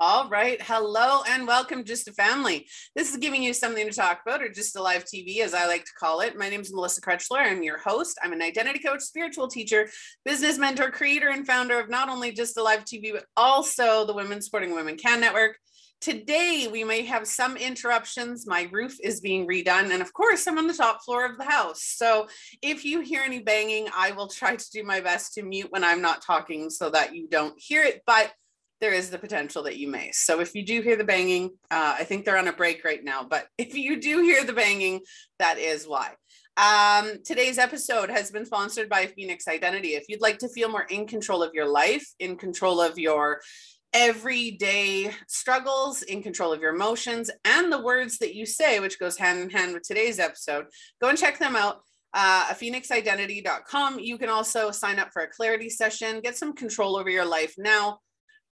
All right. Hello and welcome, GYSTTA Family. This is giving you something to talk about, or GYSTTA live TV, as I like to call it. My name is Melissa Krechler. I'm your host. I'm an identity coach, spiritual teacher, business mentor, creator, and founder of not only GYSTTA Live TV, but also the Women Supporting Women Can Network. Today, we may have some interruptions. My roof is being redone. And of course, I'm on the top floor of the house. So if you hear any banging, I will try to do my best to mute when I'm not talking so that you don't hear it. But there is the potential that you may. So if you do hear the banging, uh, I think they're on a break right now, but if you do hear the banging, that is why. Um, today's episode has been sponsored by Phoenix Identity. If you'd like to feel more in control of your life, in control of your everyday struggles, in control of your emotions, and the words that you say, which goes hand in hand with today's episode, go and check them out. Uh, phoenixidentity.com. You can also sign up for a clarity session, get some control over your life now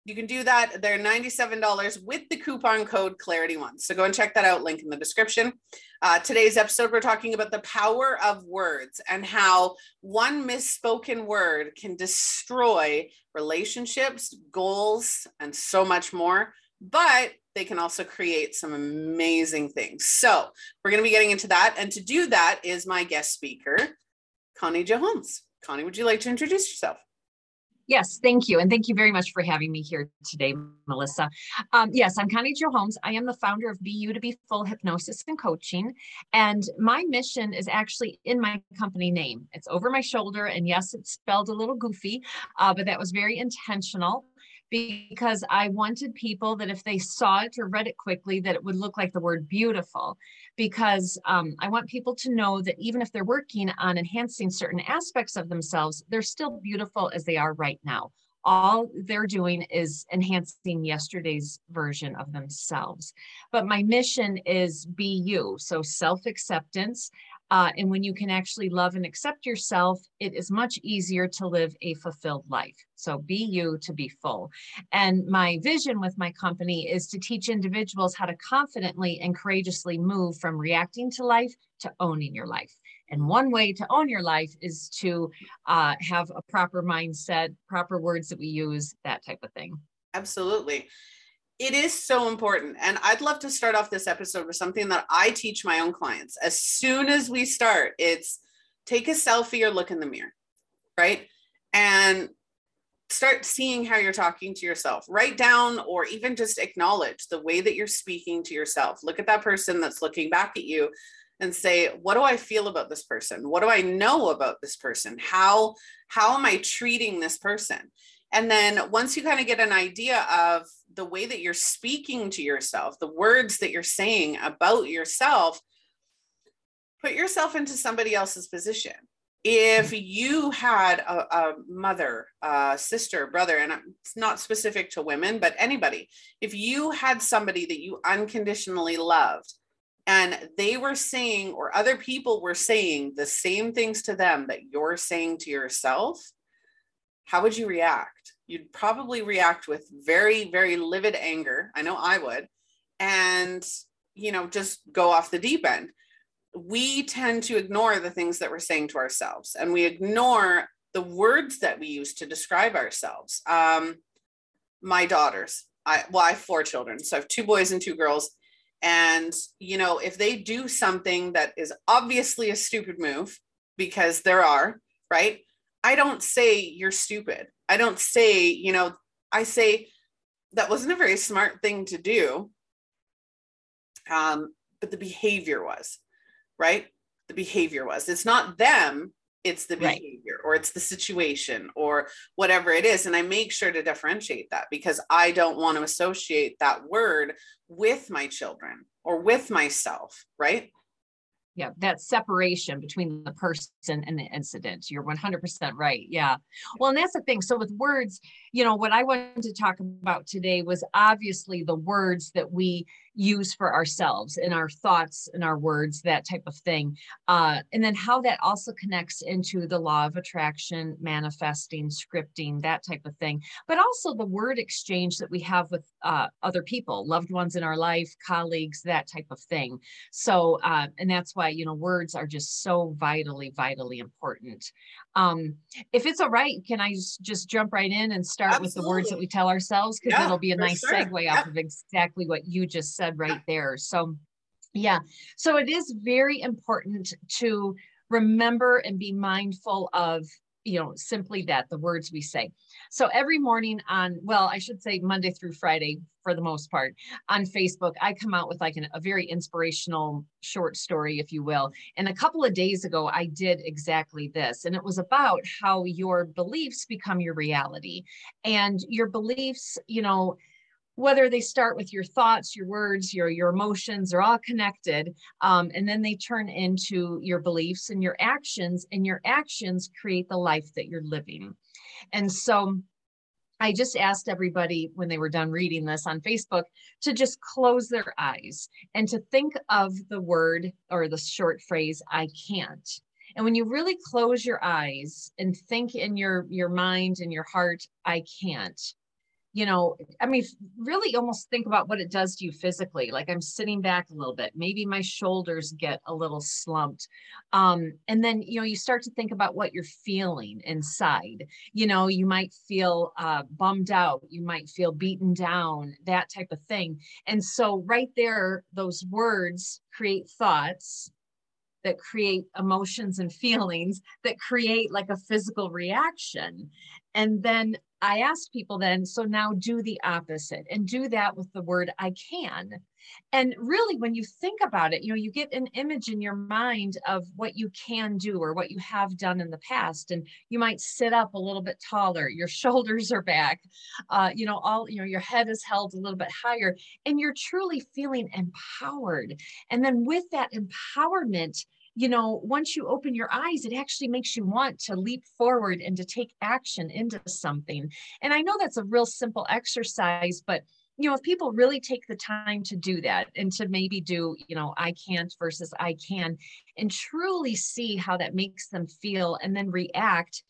you can do that. They're $97 with the coupon code Clarity1. So go and check that out, link in the description. Uh, today's episode, we're talking about the power of words and how one misspoken word can destroy relationships, goals, and so much more. But they can also create some amazing things. So we're going to be getting into that. And to do that is my guest speaker, Connie Jo Holmes. Connie, would you like to introduce yourself? Yes, thank you. And thank you very much for having me here today, Melissa. Um, yes, I'm Connie Jo Holmes. I am the founder of You to Be Full Hypnosis and Coaching. And my mission is actually in my company name. It's over my shoulder. And yes, it's spelled a little goofy, uh, but that was very intentional because I wanted people that if they saw it or read it quickly, that it would look like the word beautiful. Because um, I want people to know that even if they're working on enhancing certain aspects of themselves, they're still beautiful as they are right now. All they're doing is enhancing yesterday's version of themselves. But my mission is be you. So self acceptance, uh, and when you can actually love and accept yourself, it is much easier to live a fulfilled life. So be you to be full. And my vision with my company is to teach individuals how to confidently and courageously move from reacting to life to owning your life. And one way to own your life is to uh, have a proper mindset, proper words that we use, that type of thing. Absolutely it is so important. And I'd love to start off this episode with something that I teach my own clients. As soon as we start, it's take a selfie or look in the mirror, right? And start seeing how you're talking to yourself. Write down or even just acknowledge the way that you're speaking to yourself. Look at that person that's looking back at you and say what do i feel about this person what do i know about this person how how am i treating this person and then once you kind of get an idea of the way that you're speaking to yourself, the words that you're saying about yourself, put yourself into somebody else's position. If you had a, a mother, a sister, brother, and it's not specific to women, but anybody, if you had somebody that you unconditionally loved and they were saying, or other people were saying the same things to them that you're saying to yourself, how would you react? You'd probably react with very, very livid anger. I know I would. And, you know, just go off the deep end. We tend to ignore the things that we're saying to ourselves and we ignore the words that we use to describe ourselves. Um, my daughters, I, well, I have four children. So I have two boys and two girls. And, you know, if they do something that is obviously a stupid move, because there are, right? I don't say you're stupid. I don't say, you know, I say that wasn't a very smart thing to do. Um, but the behavior was, right? The behavior was. It's not them, it's the behavior right. or it's the situation or whatever it is. And I make sure to differentiate that because I don't want to associate that word with my children or with myself, right? Yeah that separation between the person and the incident. You're 100% right yeah. Well and that's the thing so with words you know what i wanted to talk about today was obviously the words that we use for ourselves in our thoughts and our words, that type of thing. Uh, and then how that also connects into the law of attraction, manifesting, scripting, that type of thing. But also the word exchange that we have with uh, other people, loved ones in our life, colleagues, that type of thing. So, uh, and that's why, you know, words are just so vitally, vitally important. Um, if it's all right, can I just jump right in and start Absolutely. with the words that we tell ourselves? Because yeah, it'll be a nice sure. segue yeah. off of exactly what you just said said right there. So, yeah, so it is very important to remember and be mindful of you know simply that the words we say. So every morning on well i should say monday through friday for the most part on facebook i come out with like an, a very inspirational short story if you will. And a couple of days ago i did exactly this. And it was about how your beliefs become your reality. And your beliefs you know whether they start with your thoughts, your words, your your emotions, are all connected, um, and then they turn into your beliefs and your actions, and your actions create the life that you're living. And so, I just asked everybody when they were done reading this on Facebook to just close their eyes and to think of the word or the short phrase, I can't. And when you really close your eyes and think in your, your mind and your heart, I can't, you know, I mean, really almost think about what it does to you physically. Like I'm sitting back a little bit, maybe my shoulders get a little slumped. Um, and then, you know, you start to think about what you're feeling inside. You know, you might feel uh, bummed out, you might feel beaten down, that type of thing. And so, right there, those words create thoughts that create emotions and feelings that create like a physical reaction. And then I asked people then, so now do the opposite and do that with the word I can. And really, when you think about it, you know, you get an image in your mind of what you can do or what you have done in the past. And you might sit up a little bit taller, your shoulders are back, uh, you know, all, you know, your head is held a little bit higher, and you're truly feeling empowered. And then with that empowerment, you know, once you open your eyes, it actually makes you want to leap forward and to take action into something. And I know that's a real simple exercise, but you know, if people really take the time to do that and to maybe do, you know, I can't versus I can, and truly see how that makes them feel and then react,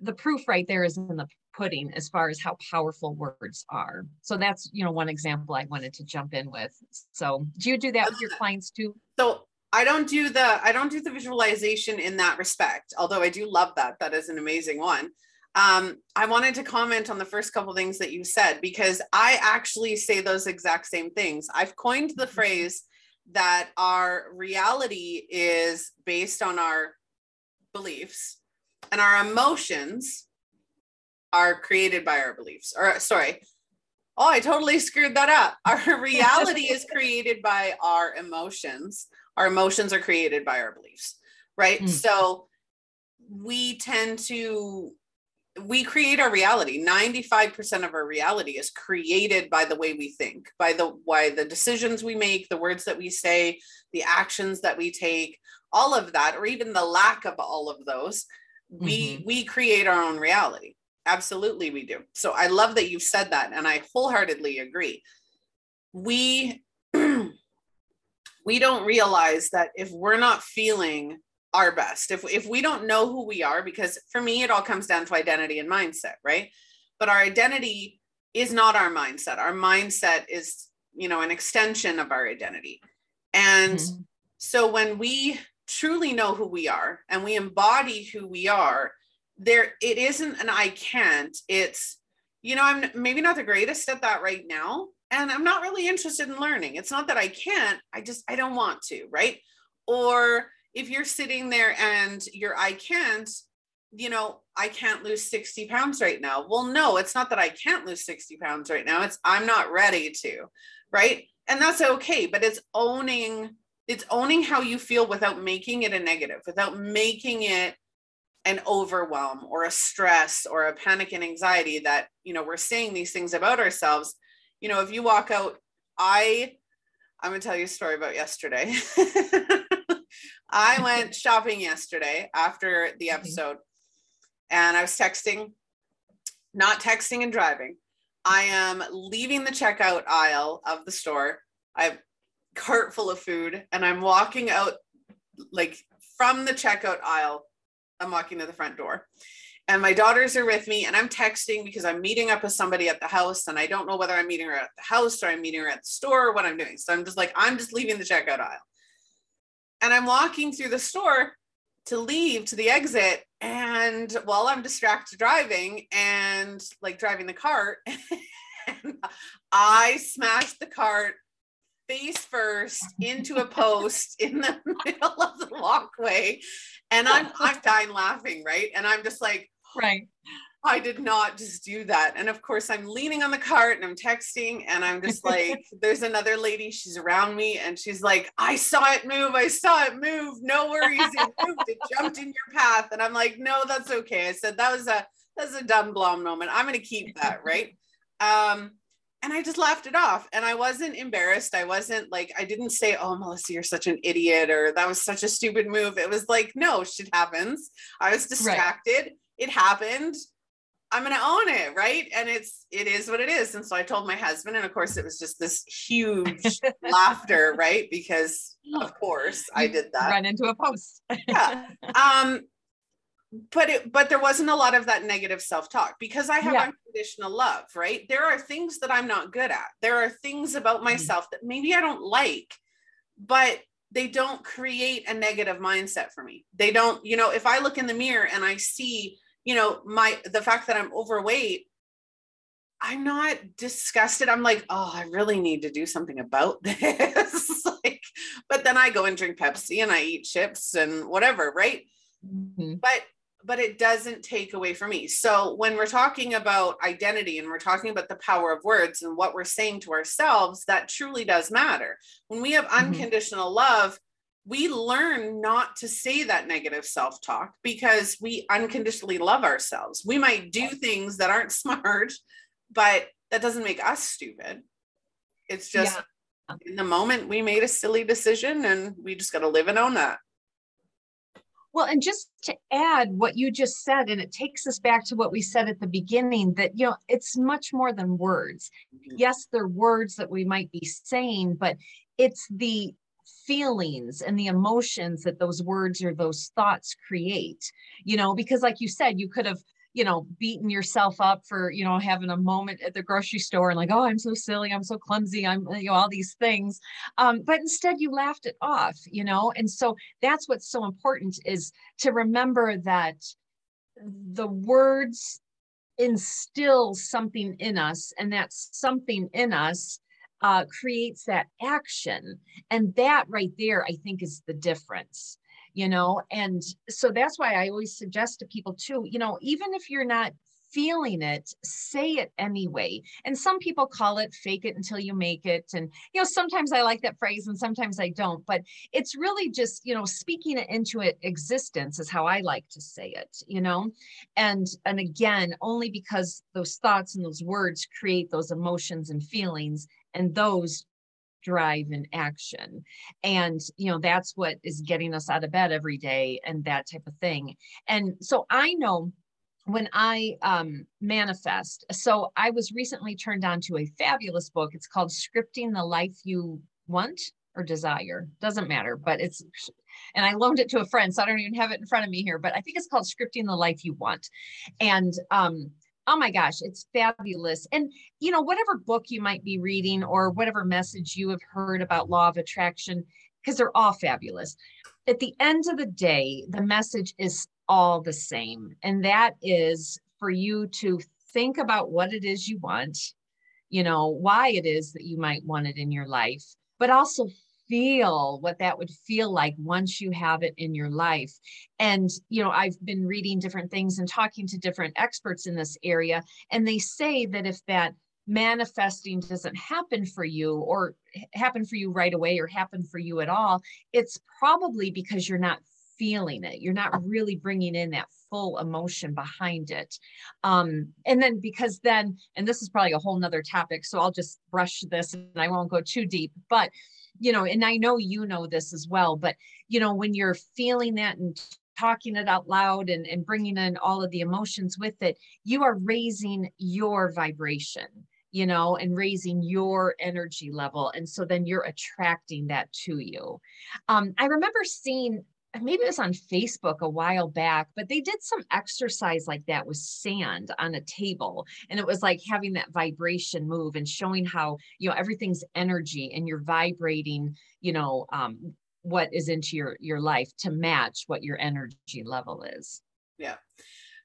the proof right there is in the pudding as far as how powerful words are. So that's, you know, one example I wanted to jump in with. So do you do that with your clients too? So I don't do the I don't do the visualization in that respect, although I do love that. That is an amazing one. Um, I wanted to comment on the first couple things that you said because I actually say those exact same things. I've coined the phrase that our reality is based on our beliefs and our emotions are created by our beliefs. Or sorry, oh, I totally screwed that up. Our reality is created by our emotions our emotions are created by our beliefs right mm. so we tend to we create our reality 95% of our reality is created by the way we think by the why the decisions we make the words that we say the actions that we take all of that or even the lack of all of those we mm-hmm. we create our own reality absolutely we do so i love that you've said that and i wholeheartedly agree we we don't realize that if we're not feeling our best, if, if we don't know who we are, because for me, it all comes down to identity and mindset, right? But our identity is not our mindset. Our mindset is, you know, an extension of our identity. And mm-hmm. so when we truly know who we are and we embody who we are, there it isn't an I can't. It's, you know, I'm maybe not the greatest at that right now, and I'm not really interested in learning. It's not that I can't, I just, I don't want to, right? Or if you're sitting there and you're, I can't, you know, I can't lose 60 pounds right now. Well, no, it's not that I can't lose 60 pounds right now. It's I'm not ready to, right? And that's okay, but it's owning, it's owning how you feel without making it a negative, without making it an overwhelm or a stress or a panic and anxiety that, you know, we're saying these things about ourselves you know, if you walk out, I, I'm gonna tell you a story about yesterday. I went shopping yesterday after the episode and I was texting, not texting and driving. I am leaving the checkout aisle of the store. I have cart full of food and I'm walking out like from the checkout aisle. I'm walking to the front door and my daughters are with me and I'm texting because I'm meeting up with somebody at the house and I don't know whether I'm meeting her at the house or I'm meeting her at the store or what I'm doing. So I'm just like, I'm just leaving the checkout aisle. And I'm walking through the store to leave to the exit. And while I'm distracted driving and like driving the cart, I smashed the cart face first into a post in the middle of the walkway. And I'm I'm dying laughing, right? And I'm just like, Right. I did not just do that. And of course, I'm leaning on the cart and I'm texting, and I'm just like, there's another lady, she's around me, and she's like, I saw it move. I saw it move. No worries. It moved. It jumped in your path. And I'm like, no, that's okay. I said, that was a that's a dumb blonde moment. I'm gonna keep that, right? Um, and I just laughed it off. And I wasn't embarrassed. I wasn't like, I didn't say, Oh, Melissa, you're such an idiot, or that was such a stupid move. It was like, no, shit happens. I was distracted. Right it happened i'm going to own it right and it's it is what it is and so i told my husband and of course it was just this huge laughter right because of course i did that run into a post yeah um but it but there wasn't a lot of that negative self-talk because i have yeah. unconditional love right there are things that i'm not good at there are things about mm-hmm. myself that maybe i don't like but they don't create a negative mindset for me they don't you know if i look in the mirror and i see you know, my the fact that I'm overweight, I'm not disgusted. I'm like, oh, I really need to do something about this. like, but then I go and drink Pepsi and I eat chips and whatever, right? Mm-hmm. But but it doesn't take away from me. So when we're talking about identity and we're talking about the power of words and what we're saying to ourselves, that truly does matter. When we have mm-hmm. unconditional love, we learn not to say that negative self talk because we unconditionally love ourselves. We might do things that aren't smart, but that doesn't make us stupid. It's just yeah. in the moment we made a silly decision and we just got to live and own that. Well, and just to add what you just said, and it takes us back to what we said at the beginning that, you know, it's much more than words. Mm-hmm. Yes, they're words that we might be saying, but it's the feelings and the emotions that those words or those thoughts create you know because like you said you could have you know beating yourself up for you know having a moment at the grocery store and like oh i'm so silly i'm so clumsy i'm you know all these things. Um, but instead you laughed it off you know? And so that's what's so important is to remember that the words instill something in us and that something in us uh, creates that action. And that right there, I think, is the difference, you know? And so that's why I always suggest to people, too, you know, even if you're not feeling it, say it anyway. And some people call it fake it until you make it. And, you know, sometimes I like that phrase and sometimes I don't, but it's really just, you know, speaking it into it existence is how I like to say it, you know? And, and again, only because those thoughts and those words create those emotions and feelings and those drive in action. And you know that's what is getting us out of bed every day and that type of thing. And so i know when i um, manifest so i was recently turned on to a fabulous book. It's called scripting the life you want or desire. Doesn't matter but it's and i loaned it to a friend so i don't even have it in front of me here but i think it's called scripting the life you want. And um oh my gosh, it's fabulous. And, you know, whatever book you might be reading or whatever message you have heard about law of attraction, because they're all fabulous. At the end of the day, the message is all the same. And that is for you to think about what it is you want, you know, why it is that you might want it in your life, but also feel what that would feel like once you have it in your life. And, you know, I've been reading different things and talking to different experts in this area, and they say that if that manifesting doesn't happen for you or happen for you right away or happen for you at all, it's probably because you're not feeling it. You're not really bringing in that full emotion behind it. Um, and then because then, and this is probably a whole nother topic, so I'll just brush this and I won't go too deep, but you know, and I know you know this as well, but you know, when you're feeling that and talking it out loud and, and bringing in all of the emotions with it, you are raising your vibration. you know, and raising your energy level. And so then you're attracting that to you. Um, I remember seeing maybe it was on Facebook a while back, but they did some exercise like that with sand on a table. And it was like having that vibration move and showing how, you know, everything's energy and you're vibrating, you know, um, what is into your your life to match what your energy level is. Yeah.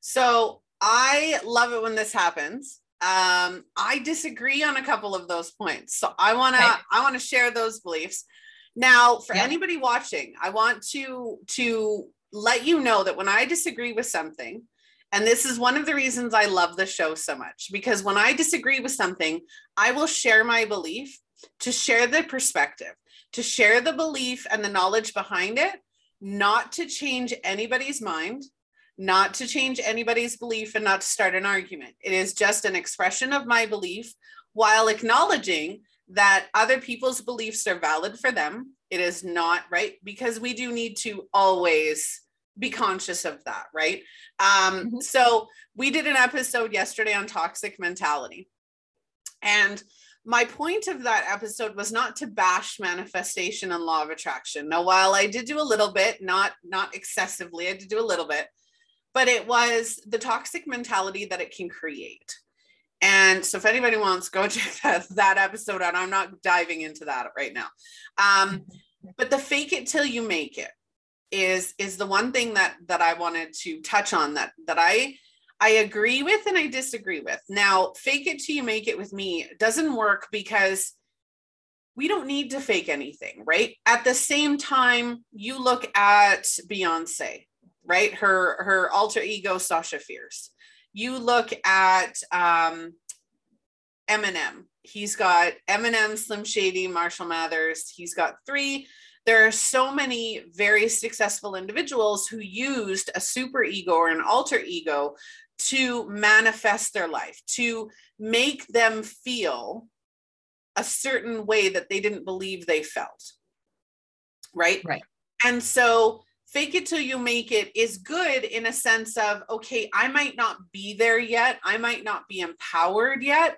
So I love it when this happens. Um, I disagree on a couple of those points. So I want to okay. I want to share those beliefs. Now, for yeah. anybody watching, I want to to let you know that when I disagree with something, and this is one of the reasons I love the show so much because when I disagree with something, I will share my belief to share the perspective, to share the belief and the knowledge behind it, not to change anybody's mind, not to change anybody's belief and not to start an argument. It is just an expression of my belief while acknowledging that other people's beliefs are valid for them. It is not right because we do need to always be conscious of that, right? Um, mm-hmm. So we did an episode yesterday on toxic mentality. And my point of that episode was not to bash manifestation and law of attraction. Now, while I did do a little bit, not not excessively, I did do a little bit, but it was the toxic mentality that it can create. And so if anybody wants, go check that, that episode out. I'm not diving into that right now. Um, but the fake it till you make it is is the one thing that that I wanted to touch on that that I I agree with and I disagree with. Now, fake it till you make it with me doesn't work because we don't need to fake anything, right? At the same time, you look at Beyonce, right? Her her alter ego Sasha Fierce. You look at um Eminem. He's got Eminem, Slim Shady, Marshall Mathers. He's got three there are so many very successful individuals who used a super ego or an alter ego to manifest their life, to make them feel a certain way that they didn't believe they felt. Right? Right. And so fake it till you make it is good in a sense of okay, I might not be there yet. I might not be empowered yet,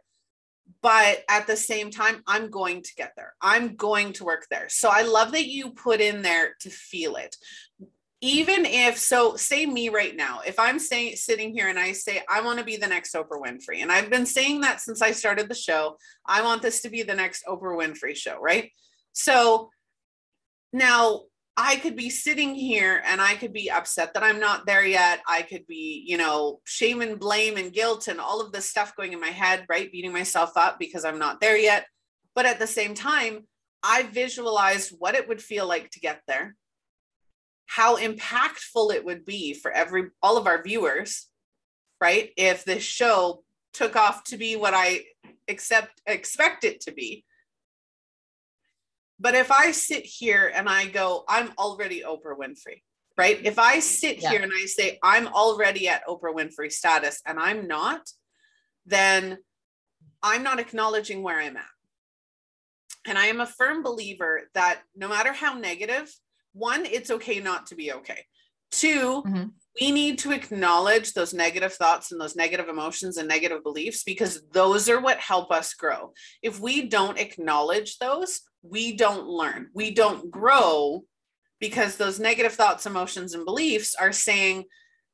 but at the same time i'm going to get there. I'm going to work there. So i love that you put in there to feel it. Even if so say me right now if i'm saying sitting here and i say i want to be the next oprah winfrey and i've been saying that since i started the show i want this to be the next oprah winfrey show right? So now I could be sitting here and I could be upset that I'm not there yet. I could be, you know, shame and blame and guilt and all of this stuff going in my head, right? Beating myself up because I'm not there yet. But at the same time, I visualized what it would feel like to get there, how impactful it would be for every all of our viewers, right? If this show took off to be what I accept expect it to be but if I sit here and I go, I'm already Oprah Winfrey, right? If I sit yeah. here and I say, I'm already at Oprah Winfrey status and I'm not, then I'm not acknowledging where I'm at. And I am a firm believer that no matter how negative, one, it's okay not to be okay. 2 mm-hmm. We need to acknowledge those negative thoughts and those negative emotions and negative beliefs because those are what help us grow. If we don't acknowledge those, we don't learn, we don't grow because those negative thoughts, emotions, and beliefs are saying,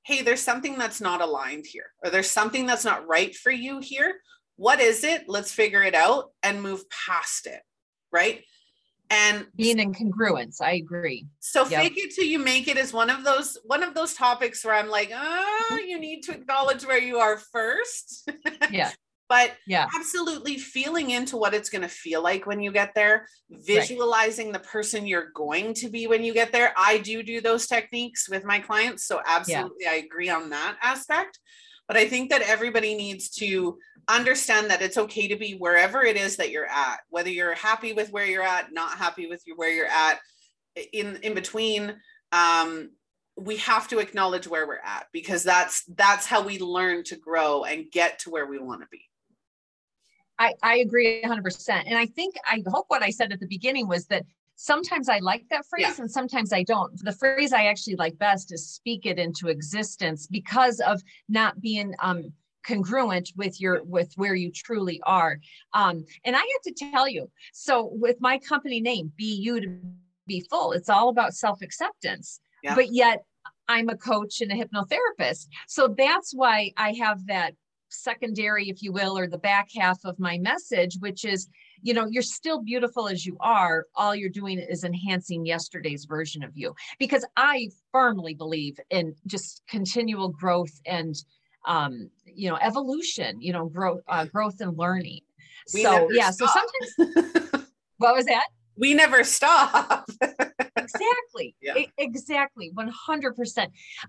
hey, there's something that's not aligned here, or there's something that's not right for you here. What is it? Let's figure it out and move past it. Right. And being in congruence, I agree. So yep. fake it till you make it is one of those one of those topics where I'm like, oh, you need to acknowledge where you are first. Yeah but yeah absolutely feeling into what it's going to feel like when you get there visualizing right. the person you're going to be when you get there i do do those techniques with my clients so absolutely yeah. i agree on that aspect but i think that everybody needs to understand that it's okay to be wherever it is that you're at whether you're happy with where you're at not happy with you where you're at in in between um we have to acknowledge where we're at because that's that's how we learn to grow and get to where we want to be I, I agree 100%. And I think, I hope what I said at the beginning was that sometimes I like that phrase yeah. and sometimes I don't. The phrase I actually like best is speak it into existence because of not being um, congruent with your with where you truly are. Um and i have to tell you so with my company name be you to be full it's all about self-acceptance. Yeah. but yet i'm a coach and a hypnotherapist. So that's why i have that secondary if you will or the back half of my message which is you know you're still beautiful as you are. All you're doing is enhancing yesterday's version of you. Because i firmly believe in just continual growth and um, you know, evolution, you know, growth, uh, growth and learning. We so yeah, stop. so sometimes what was that? We never stop. exactly. Yeah. exactly. 100%.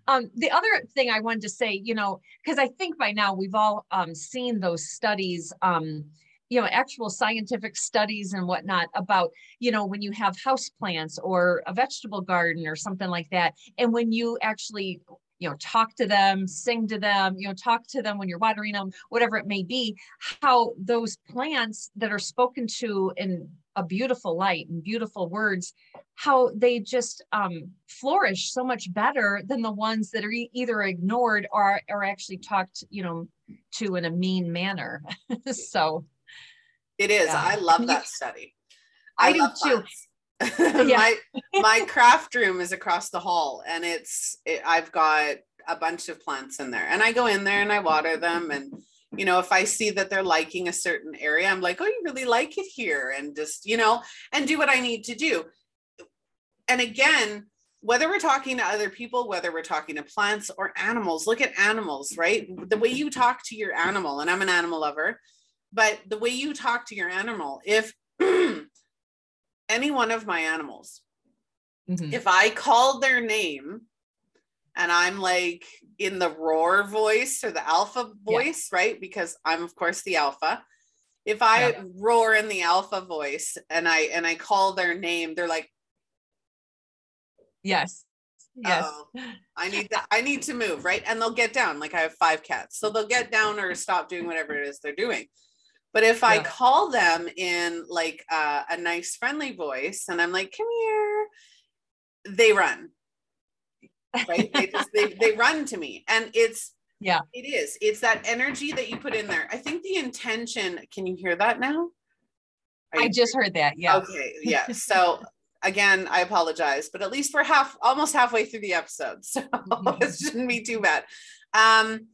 Um, the other thing I wanted to say, you know, because I think by now we've all um, seen those studies, um, you know, actual scientific studies and whatnot about, you know, when you have house plants or a vegetable garden or something like that. And when you actually you know talk to them sing to them you know talk to them when you're watering them whatever it may be how those plants that are spoken to in a beautiful light and beautiful words how they just um, flourish so much better than the ones that are e- either ignored or are actually talked you know to in a mean manner. So it is. yeah. i love that study. I, I do too my my craft room is across the hall and it's it, i've got a bunch of plants in there and i go in there and i water them and you know if i see that they're liking a certain area i'm like oh you really like it here and just you know and do what i need to do. And again whether we're talking to other people whether we're talking to plants or animals look at animals right? The way you talk to your animal and i'm an animal lover but the way you talk to your animal if any one of my animals, mm-hmm. if I call their name and I'm like in the roar voice or the alpha voice, yeah. right? Because I'm of course the alpha. If I yeah. roar in the alpha voice and I and I call their name, they're like Yes. Yes. I need that I need to move, right? And they'll get down. Like I have five cats. So they'll get down or stop doing whatever it is they're doing. But if yeah. I call them in like uh, a nice, friendly voice and I'm like, come here, they run. Right. they just they, they run to me. And it's yeah, it is. It's that energy that you put in there. I think the intention, can you hear that now? I just heard that. Yeah. Okay. Yeah. So again, I apologize, but at least we're half almost halfway through the episode. So it shouldn't be too bad. Um,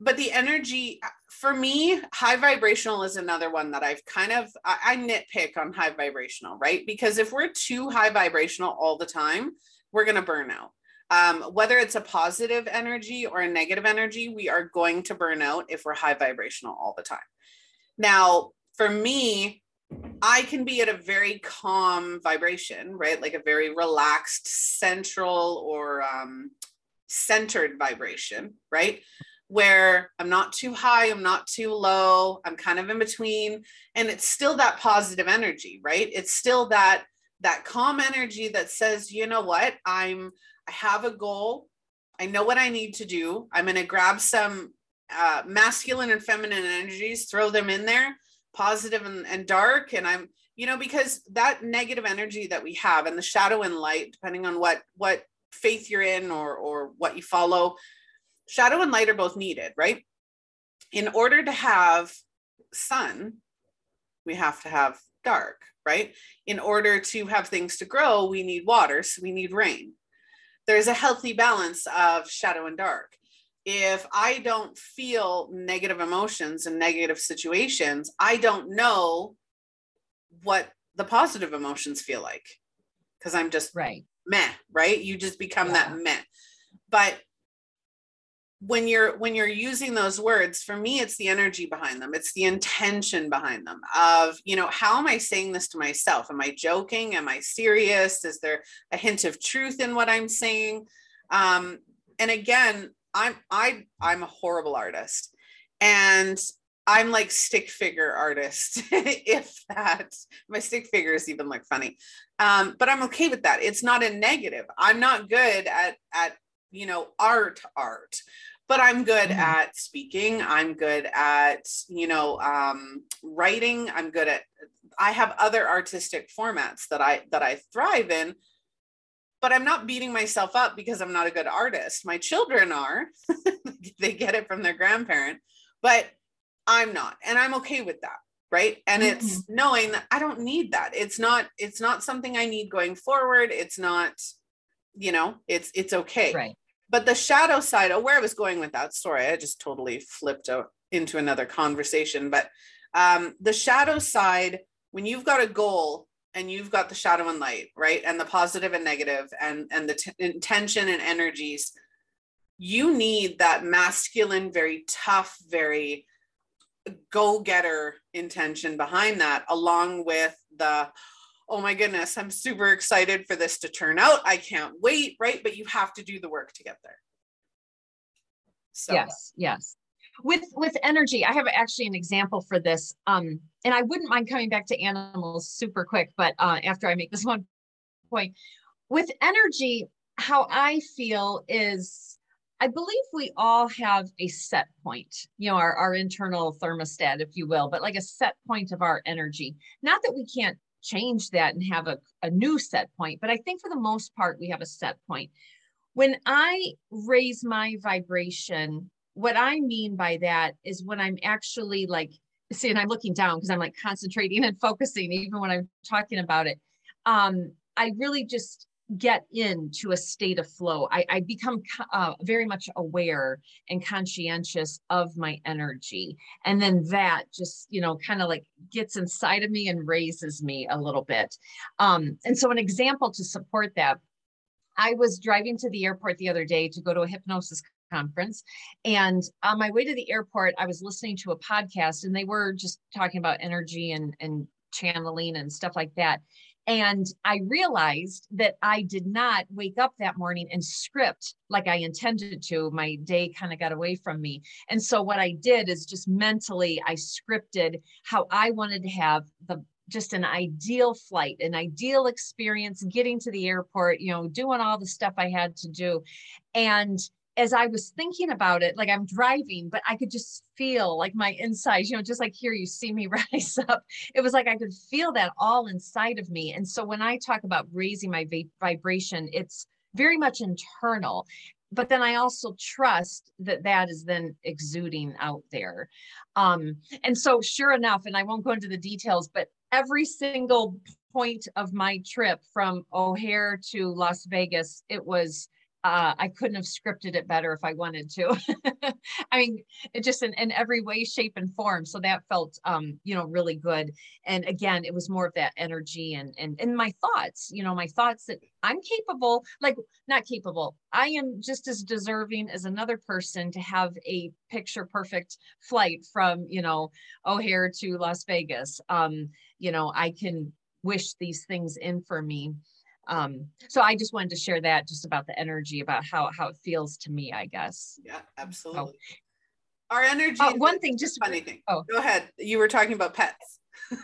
but the energy for me, high vibrational is another one that I've kind of I, I, nitpick on high vibrational, right? Because if we're too high vibrational all the time, we're gonna burn out. Um, whether it's a positive energy or a negative energy, we are going to burn out if we're high vibrational all the time. Now, for me, I can be at a very calm vibration, right? Like a very relaxed, central or um, centered vibration, right? Where I'm not too high, I'm not too low, I'm kind of in between and it's still that positive energy, right? It's still that that calm energy that says, "You know what? I'm I have a goal. I know what I need to do. I'm going to grab some uh, masculine and feminine energies, throw them in there, positive and, and dark and I'm you know because that negative energy that we have and the shadow and light depending on what what faith you're in or or what you follow shadow and light are both needed, right? In order to have sun, we have to have dark, right? In order to have things to grow, we need water, so we need rain. There's a healthy balance of shadow and dark. If I don't feel negative emotions and negative situations, I don't know what the positive emotions feel like because I'm just right. meh, right? You just become yeah. that meh. But when you're when you're using those words for me it's the energy behind them. It's the intention behind them of you know how am i saying this to myself? Am i joking? Am i serious? Is there a hint of truth in what i'm saying? Um and again i'm i i'm a horrible artist. And i'm like stick figure artist if that my stick figure is even like funny. Um but i'm okay with that. It's not a negative. I'm not good at at you know art art but I'm good mm-hmm. at speaking. I'm good at, you know, um, writing. I'm good at, I have other artistic formats that I, that I thrive in, but I'm not beating myself up because I'm not a good artist. My children are, they get it from their grandparent but i'm not and i'm okay with that right and mm-hmm. it's knowing that i don't need that it's not it's not something i need going forward it's not you know it's it's okay right but the shadow side oh where i was going with that story i just totally flipped out into another conversation but um the shadow side when you've got a goal and you've got the shadow and light right and the positive and negative and and the t- intention and energies you need that masculine very tough very go-getter intention behind that along with the oh my goodness i'm super excited for this to turn out. I can't wait right? But you have to do the work to get there. So yes yes. With with energy i have actually an example for this um and i wouldn't mind coming back to animals super quick but uh after i make this one point. With energy how i feel is i believe we all have a set point you know our, our internal thermostat if you will but like a set point of our energy. Not that we can't change that and have a, a new set point but i think for the most part we have a set point when i raise my vibration what I mean by that is when I'm actually like, see, and I'm looking down because I'm like concentrating and focusing, even when I'm talking about it. Um, I really just get into a state of flow. I, I become uh, very much aware and conscientious of my energy. And then that just, you know, kind of like gets inside of me and raises me a little bit. Um, and so, an example to support that I was driving to the airport the other day to go to a hypnosis conference. And on my way to the airport, I was listening to a podcast and they were just talking about energy and, and channeling and stuff like that. And I realized that I did not wake up that morning and script like I intended to. My day kind of got away from me. And so what I did is just mentally, I scripted how I wanted to have the just an ideal flight, an ideal experience getting to the airport, you know, doing all the stuff I had to do. And as I was thinking about it, like I'm driving, but I could just feel like my insides, you know, just like here you see me rise up. It was like I could feel that all inside of me. And so when I talk about raising my vibration, it's very much internal. But then I also trust that that is then exuding out there. Um, and so, sure enough, and I won't go into the details, but every single point of my trip from O'Hare to Las Vegas, it was uh, I couldn't have scripted it better if I wanted to. I mean, it just in, in every way, shape, and form. So that felt, um, you know, really good. And again, it was more of that energy and and and my thoughts. You know, my thoughts that I'm capable, like not capable. I am just as deserving as another person to have a picture perfect flight from you know O'Hare to Las Vegas. Um, you know, I can wish these things in for me um so i just wanted to share that just about the energy about how how it feels to me i guess. Yeah absolutely. So, our energy uh, one thing just funny thing. Oh. Go ahead. You were talking about pets.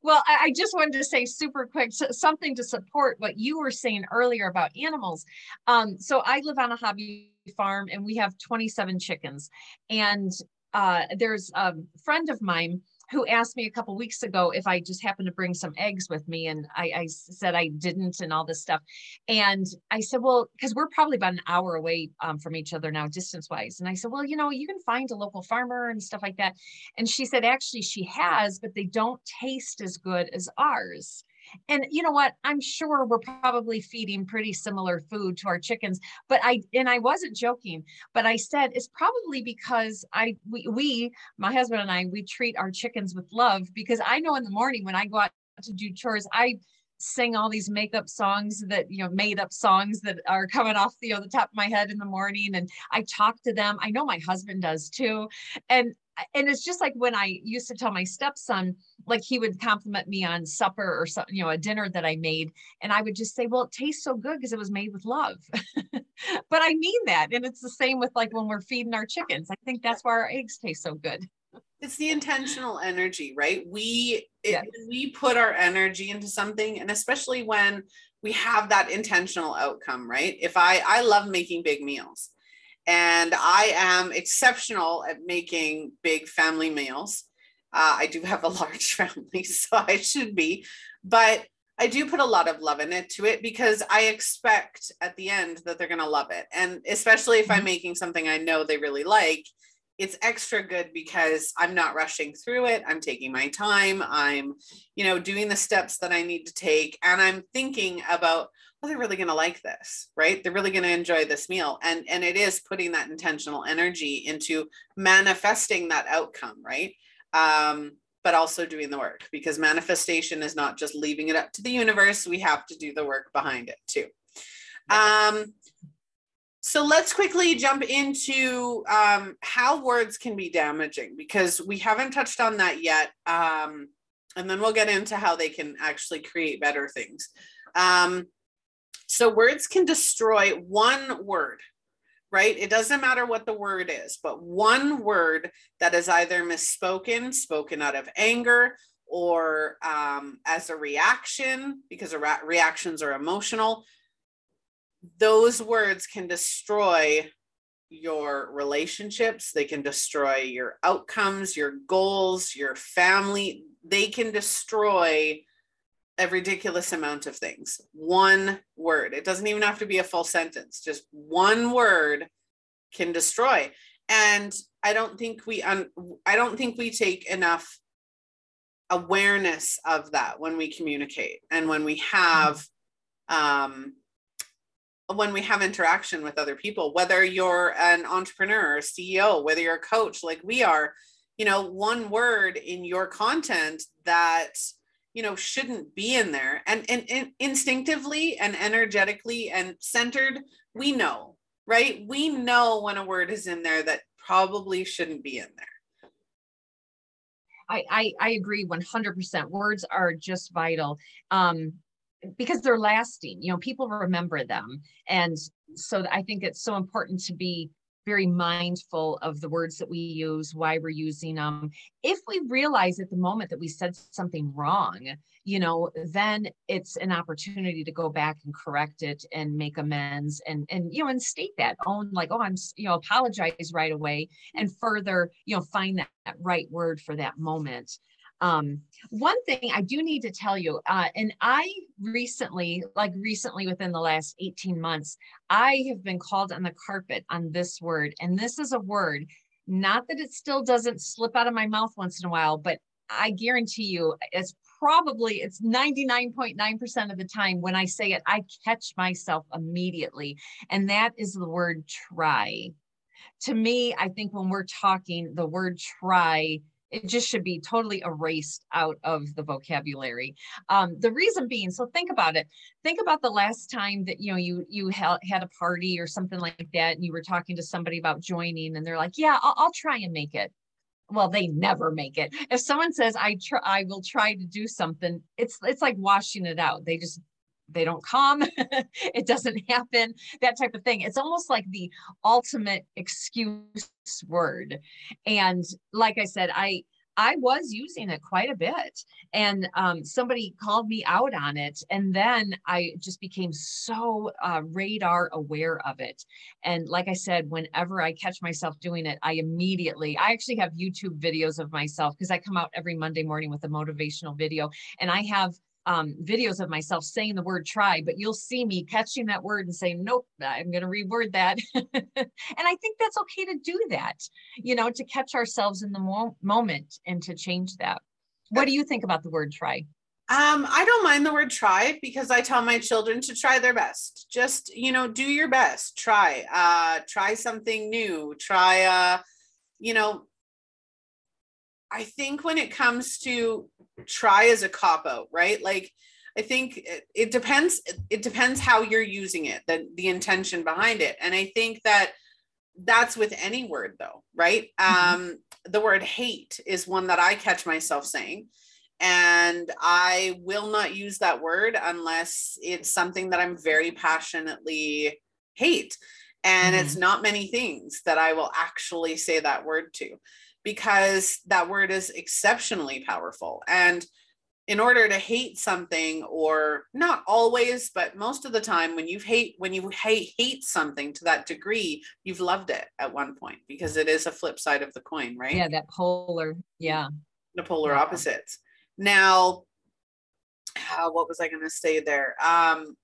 Well I, I, just wanted to say super quick so, something to support what you were saying earlier about animals. Um so i live on a hobby farm and we have 27 chickens. And uh there's a friend of mine who asked me a couple weeks ago if I just happened to bring some eggs with me. And I, I said I didn't and all this stuff. And I said, well, because we're probably about an hour away um, from each other now, distance wise. And I said, well, you know, you can find a local farmer and stuff like that. And she said, actually, she has, but they don't taste as good as ours. And you know what? I'm sure we're probably feeding pretty similar food to our chickens, but I and I wasn't joking, but I said it's probably because I we, we my husband and I we treat our chickens with love because I know in the morning when I go out to do chores, I sing all these makeup songs that you know made up songs that are coming off the, you know, the top of my head in the morning and i talk to them i know my husband does too and and it's just like when I used to tell my stepson, like he would compliment me on supper or something, you know, a dinner that I made. And I would just say, well, it tastes so good because it was made with love. but I mean that. And it's the same with like when we're feeding our chickens. I think that's why our eggs taste so good. It's the intentional energy, right? We it, yes. we put our energy into something, and especially when we have that intentional outcome, right? If I I love making big meals, and I am exceptional at making big family meals. Uh, I do have a large family, so I should be, but I do put a lot of love in it to it because I expect at the end that they're going to love it. And especially if I'm mm-hmm. making something I know they really like, it's extra good because I'm not rushing through it. I'm taking my time. I'm, you know, doing the steps that I need to take and I'm thinking about oh they're really going to like this, right? They're really going to enjoy this meal and and it is putting that intentional energy into manifesting that outcome, right? Um but also doing the work because manifestation is not just leaving it up to the universe. We have to do the work behind it too. Um, so let's quickly jump into um, how words can be damaging because we haven't touched on that yet. Um, and then we'll get into how they can actually create better things. Um, so words can destroy one word right? It doesn't matter what the word is, but one word that is either misspoken, spoken out of anger, or um, as a reaction, because re- reactions are emotional, those words can destroy your relationships, they can destroy your outcomes, your goals, your family. They can destroy a ridiculous amount of things. One word. It doesn't even have to be a full sentence. Just one word can destroy. And I don't think we un- I don't think we take enough awareness of that when we communicate and when we have um when we have interaction with other people whether you're an entrepreneur or ceo whether you're a coach like we are you know one word in your content that you know shouldn't be in there. And, and, and instinctively and energetically and centered we know right? We know when a word is in there that probably shouldn't be in there. I, I, I agree 100%. Words are just vital. Um, because they're lasting. You know, people remember them. And so I think it's so important to be very mindful of the words that we use, why we're using them. If we realize at the moment that we said something wrong, you know, then it's an opportunity to go back and correct it and make amends and and you know and state that own like oh I'm you know apologize right away and further you know find that, that right word for that moment. Um, one thing I do need to tell you, uh, and I recently, like recently within the last 18 months, I have been called on the carpet on this word. And this is a word, not that it still doesn't slip out of my mouth once in a while, but I guarantee you it's probably it's 99.9% of the time when I say it, I catch myself immediately. And that is the word try. To me, I think when we're talking, the word try it just should be totally erased out of the vocabulary. Um, the reason being so think about it. Think about the last time that you know you you had, had a party or something like that and you were talking to somebody about joining and they're like yeah I'll, I'll try and make it. Well they never make it. If someone says i try i will try to do something it's it's like washing it out. They just they don't come it doesn't happen that type of thing. It's almost like the ultimate excuse word. And like i said i i was using it quite a bit and um, somebody called me out on it and then i just became so uh, radar aware of it. And like i said whenever i catch myself doing it i immediately i actually have youtube videos of myself because i come out every monday morning with a motivational video and i have um, videos of myself saying the word try, but you'll see me catching that word and saying, nope, I'm going to reword that. and I think that's okay to do that, you know, to catch ourselves in the mo- moment and to change that. What do you think about the word try? Um, I don't mind the word try because I tell my children to try their best. Just, you know, do your best. Try, uh, try something new. Try, uh, you know, I think when it comes to try as a cop out, right? Like I think it, it depends it depends how you're using it, the the intention behind it. And I think that that's with any word though, right? Mm-hmm. Um the word hate is one that I catch myself saying and I will not use that word unless it's something that I'm very passionately hate. And mm-hmm. it's not many things that I will actually say that word to because that word is exceptionally powerful. And in order to hate something or not always but most of the time when you hate when you hate hate something to that degree you've loved it at one point because it is a flip side of the coin right yeah that polar yeah the polar yeah. opposites now uh, what was I going to say there? Um,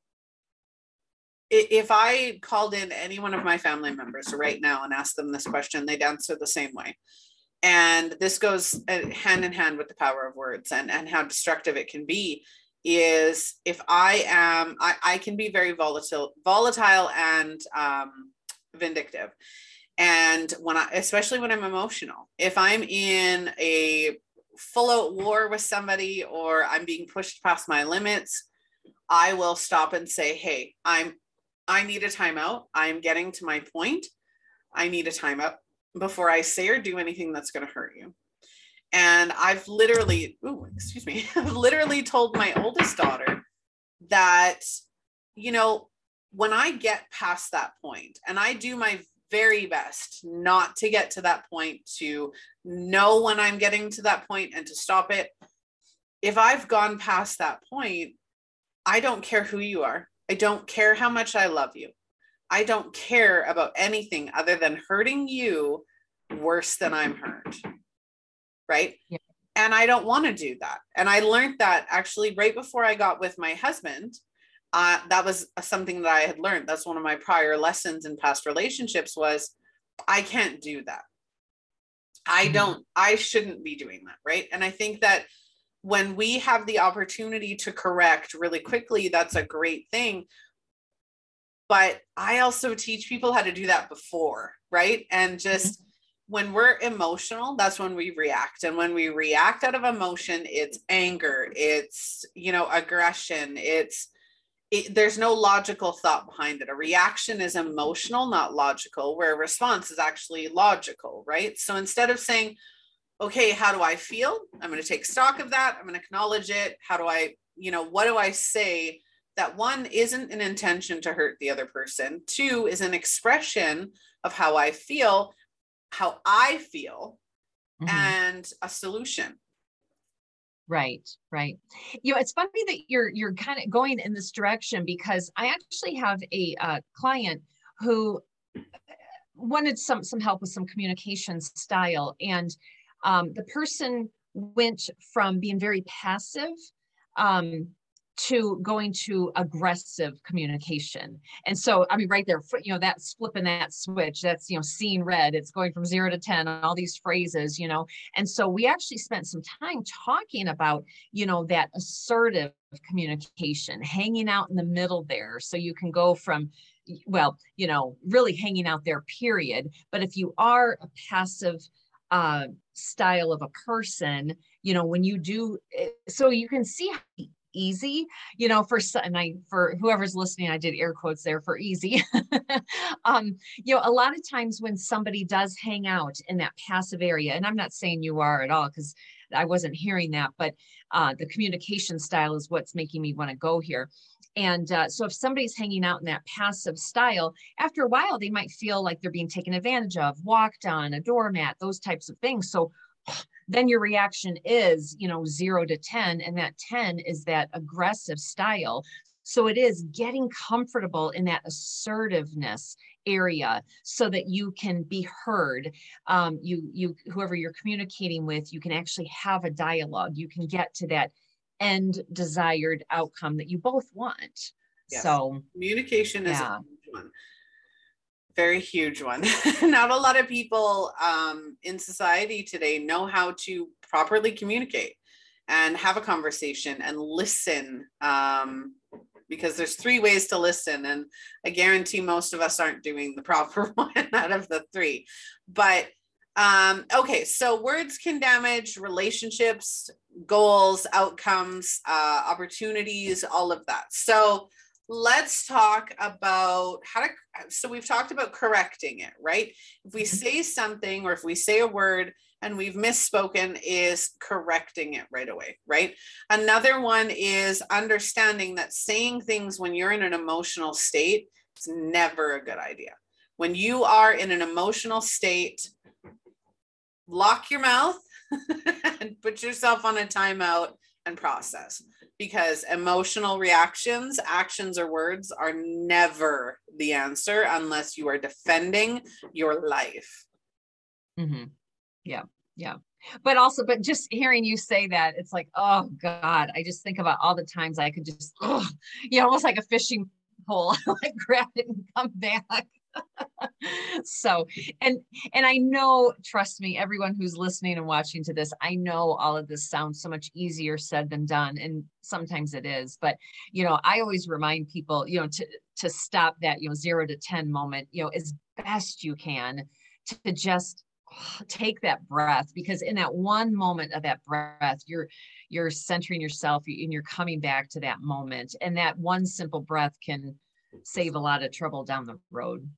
if I called in any one of my family members right now and asked them this question, they'd answer the same way. And this goes uh, hand in hand with the power of words and, and how destructive it can be. Is if I am, I, I can be very volatile, volatile and um, vindictive. And when I, especially when I'm emotional, if I'm in a full out war with somebody or I'm being pushed past my limits, I will stop and say, Hey, I'm I need a timeout. I'm getting to my point. I need a timeout before I say or do anything that's going to hurt you. And I've literally, ooh, excuse me, I've literally told my oldest daughter that, you know, when I get past that point and I do my very best not to get to that point, to know when I'm getting to that point and to stop it. If I've gone past that point, I don't care who you are. I don't care how much I love you. I don't care about anything other than hurting you worse than I'm hurt. Right. Yeah. And I don't want to do that. And I learned that actually right before I got with my husband. Uh, that was something that I had learned. That's one of my prior lessons in past relationships was I can't do that. I mm-hmm. don't, I shouldn't be doing that. Right. And I think that when we have the opportunity to correct really quickly, that's a great thing. But I also teach people how to do that before, right? And just mm-hmm. when we're emotional, that's when we react. And when we react out of emotion, it's anger, it's, you know, aggression, it's, it, there's no logical thought behind it. A reaction is emotional, not logical, where a response is actually logical, right? So instead of saying, okay, how do I feel? I'm going to take stock of that. I'm going to acknowledge it. How do I, you know, what do I say that one isn't an intention to hurt the other person, two is an expression of how I feel, how I feel, mm-hmm. and a solution. Right, right. You know, it's funny that you're you're kind of going in this direction because I actually have a uh, client who wanted some some help with some communication style and um, the person went from being very passive um, to going to aggressive communication. And so, I mean, right there, you know, that's flipping that switch. That's, you know, seeing red. It's going from zero to 10, all these phrases, you know. And so we actually spent some time talking about, you know, that assertive communication, hanging out in the middle there. So you can go from, well, you know, really hanging out there, period. But if you are a passive, uh, style of a person, you know, when you do, eh, so you can see easy, you know, for and I for whoever's listening, I did air quotes there for easy. um, you know, a lot of times when somebody does hang out in that passive area, and I'm not saying you are at all because I wasn't hearing that, but uh, the communication style is what's making me want to go here. And uh, so if somebody's hanging out in that passive style, after a while, they might feel like they're being taken advantage of, walked on, a doormat, those types of things. So then your reaction is, you know, zero to 10, and that 10 is that aggressive style. So it is getting comfortable in that assertiveness area so that you can be heard. Um, you, you, whoever you're communicating with, you can actually have a dialogue. You can get to that end desired outcome that you both want. Yes. So communication is yeah. a huge one. Very huge one. Not a lot of people um, in society today know how to properly communicate and have a conversation and listen um, because there's three ways to listen and i guarantee most of us aren't doing the proper one out of the three but um, okay, so words can damage relationships, goals, outcomes, uh, opportunities, all of that. So let's talk about how to. So we've talked about correcting it, right? If we mm-hmm. say something or if we say a word and we've misspoken, is correcting it right away, right? Another one is understanding that saying things when you're in an emotional state is never a good idea. When you are in an emotional state, lock your mouth and put yourself on a timeout and process because emotional reactions, actions, or words are never the answer unless you are defending your life. Mm-hmm. Yeah. Yeah. but also but just hearing you say that it's like oh god i just think about all the times i could just oh, you know almost like a fishing pole like grab it and come back so and and i know trust me everyone who's listening and watching to this i know all of this sounds so much easier said than done and sometimes it is but you know i always remind people you know to to stop that you know 0 to 10 moment you know as best you can to just take that breath because in that one moment of that breath you're you're centering yourself and you're coming back to that moment and that one simple breath can save a lot of trouble down the road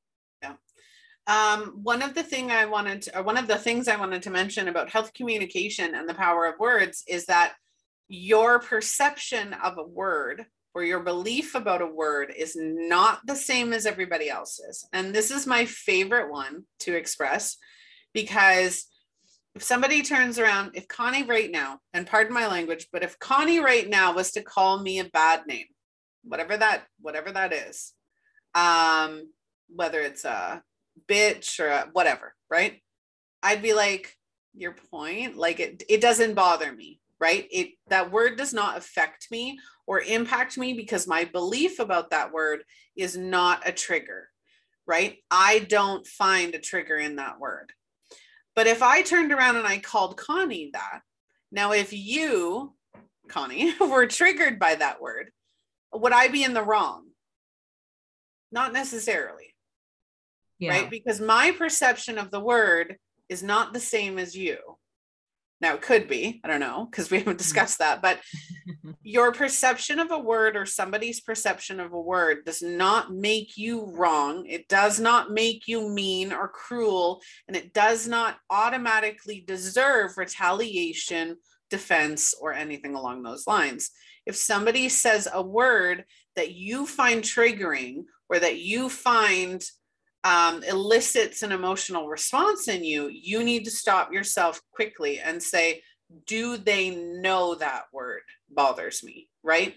um, one of the thing i wanted to, one of the things i wanted to mention about health communication and the power of words is that your perception of a word or your belief about a word is not the same as everybody else's. And this is my favorite one to express because if somebody turns around, if Connie right now, and pardon my language, but if Connie right now was to call me a bad name, whatever that, whatever that is, um, whether it's a bitch or a whatever, right? I'd be like, your point, like it, it doesn't bother me, right? It that word does not affect me or impact me because my belief about that word is not a trigger, right? I don't find a trigger in that word. But if I turned around and I called Connie that, now if you, Connie, were triggered by that word, would I be in the wrong? Not necessarily. Yeah. Right? Because my perception of the word is not the same as you. Now it could be, I don't know, because we haven't mm-hmm. discussed that, but your perception of a word or somebody's perception of a word does not make you wrong. It does not make you mean or cruel, and it does not automatically deserve retaliation, defense, or anything along those lines. If somebody says a word that you find triggering or that you find um, elicits an emotional response in you, you need to stop yourself quickly and say, Do they know that word bothers me? Right.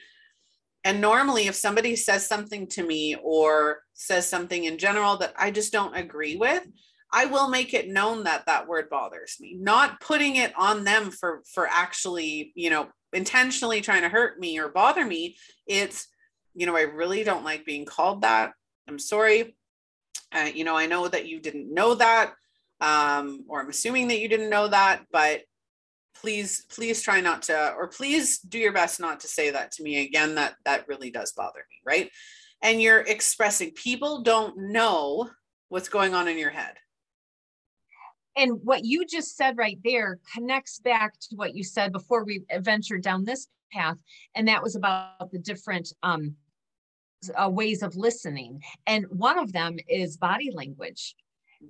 And normally, if somebody says something to me or says something in general that I just don't agree with, I will make it known that that word bothers me, not putting it on them for for actually, you know, intentionally trying to hurt me or bother me. It's, you know, I really don't like being called that. I'm sorry. Uh, you know, I know that you didn't know that, um, or I'm assuming that you didn't know that, but please, please try not to, or please do your best not to say that to me again. That that really does bother me, right? And you're expressing. People don't know what's going on in your head. And what you just said right there connects back to what you said before we ventured down this path, and that was about the different um, uh, ways of listening. And one of them is body language,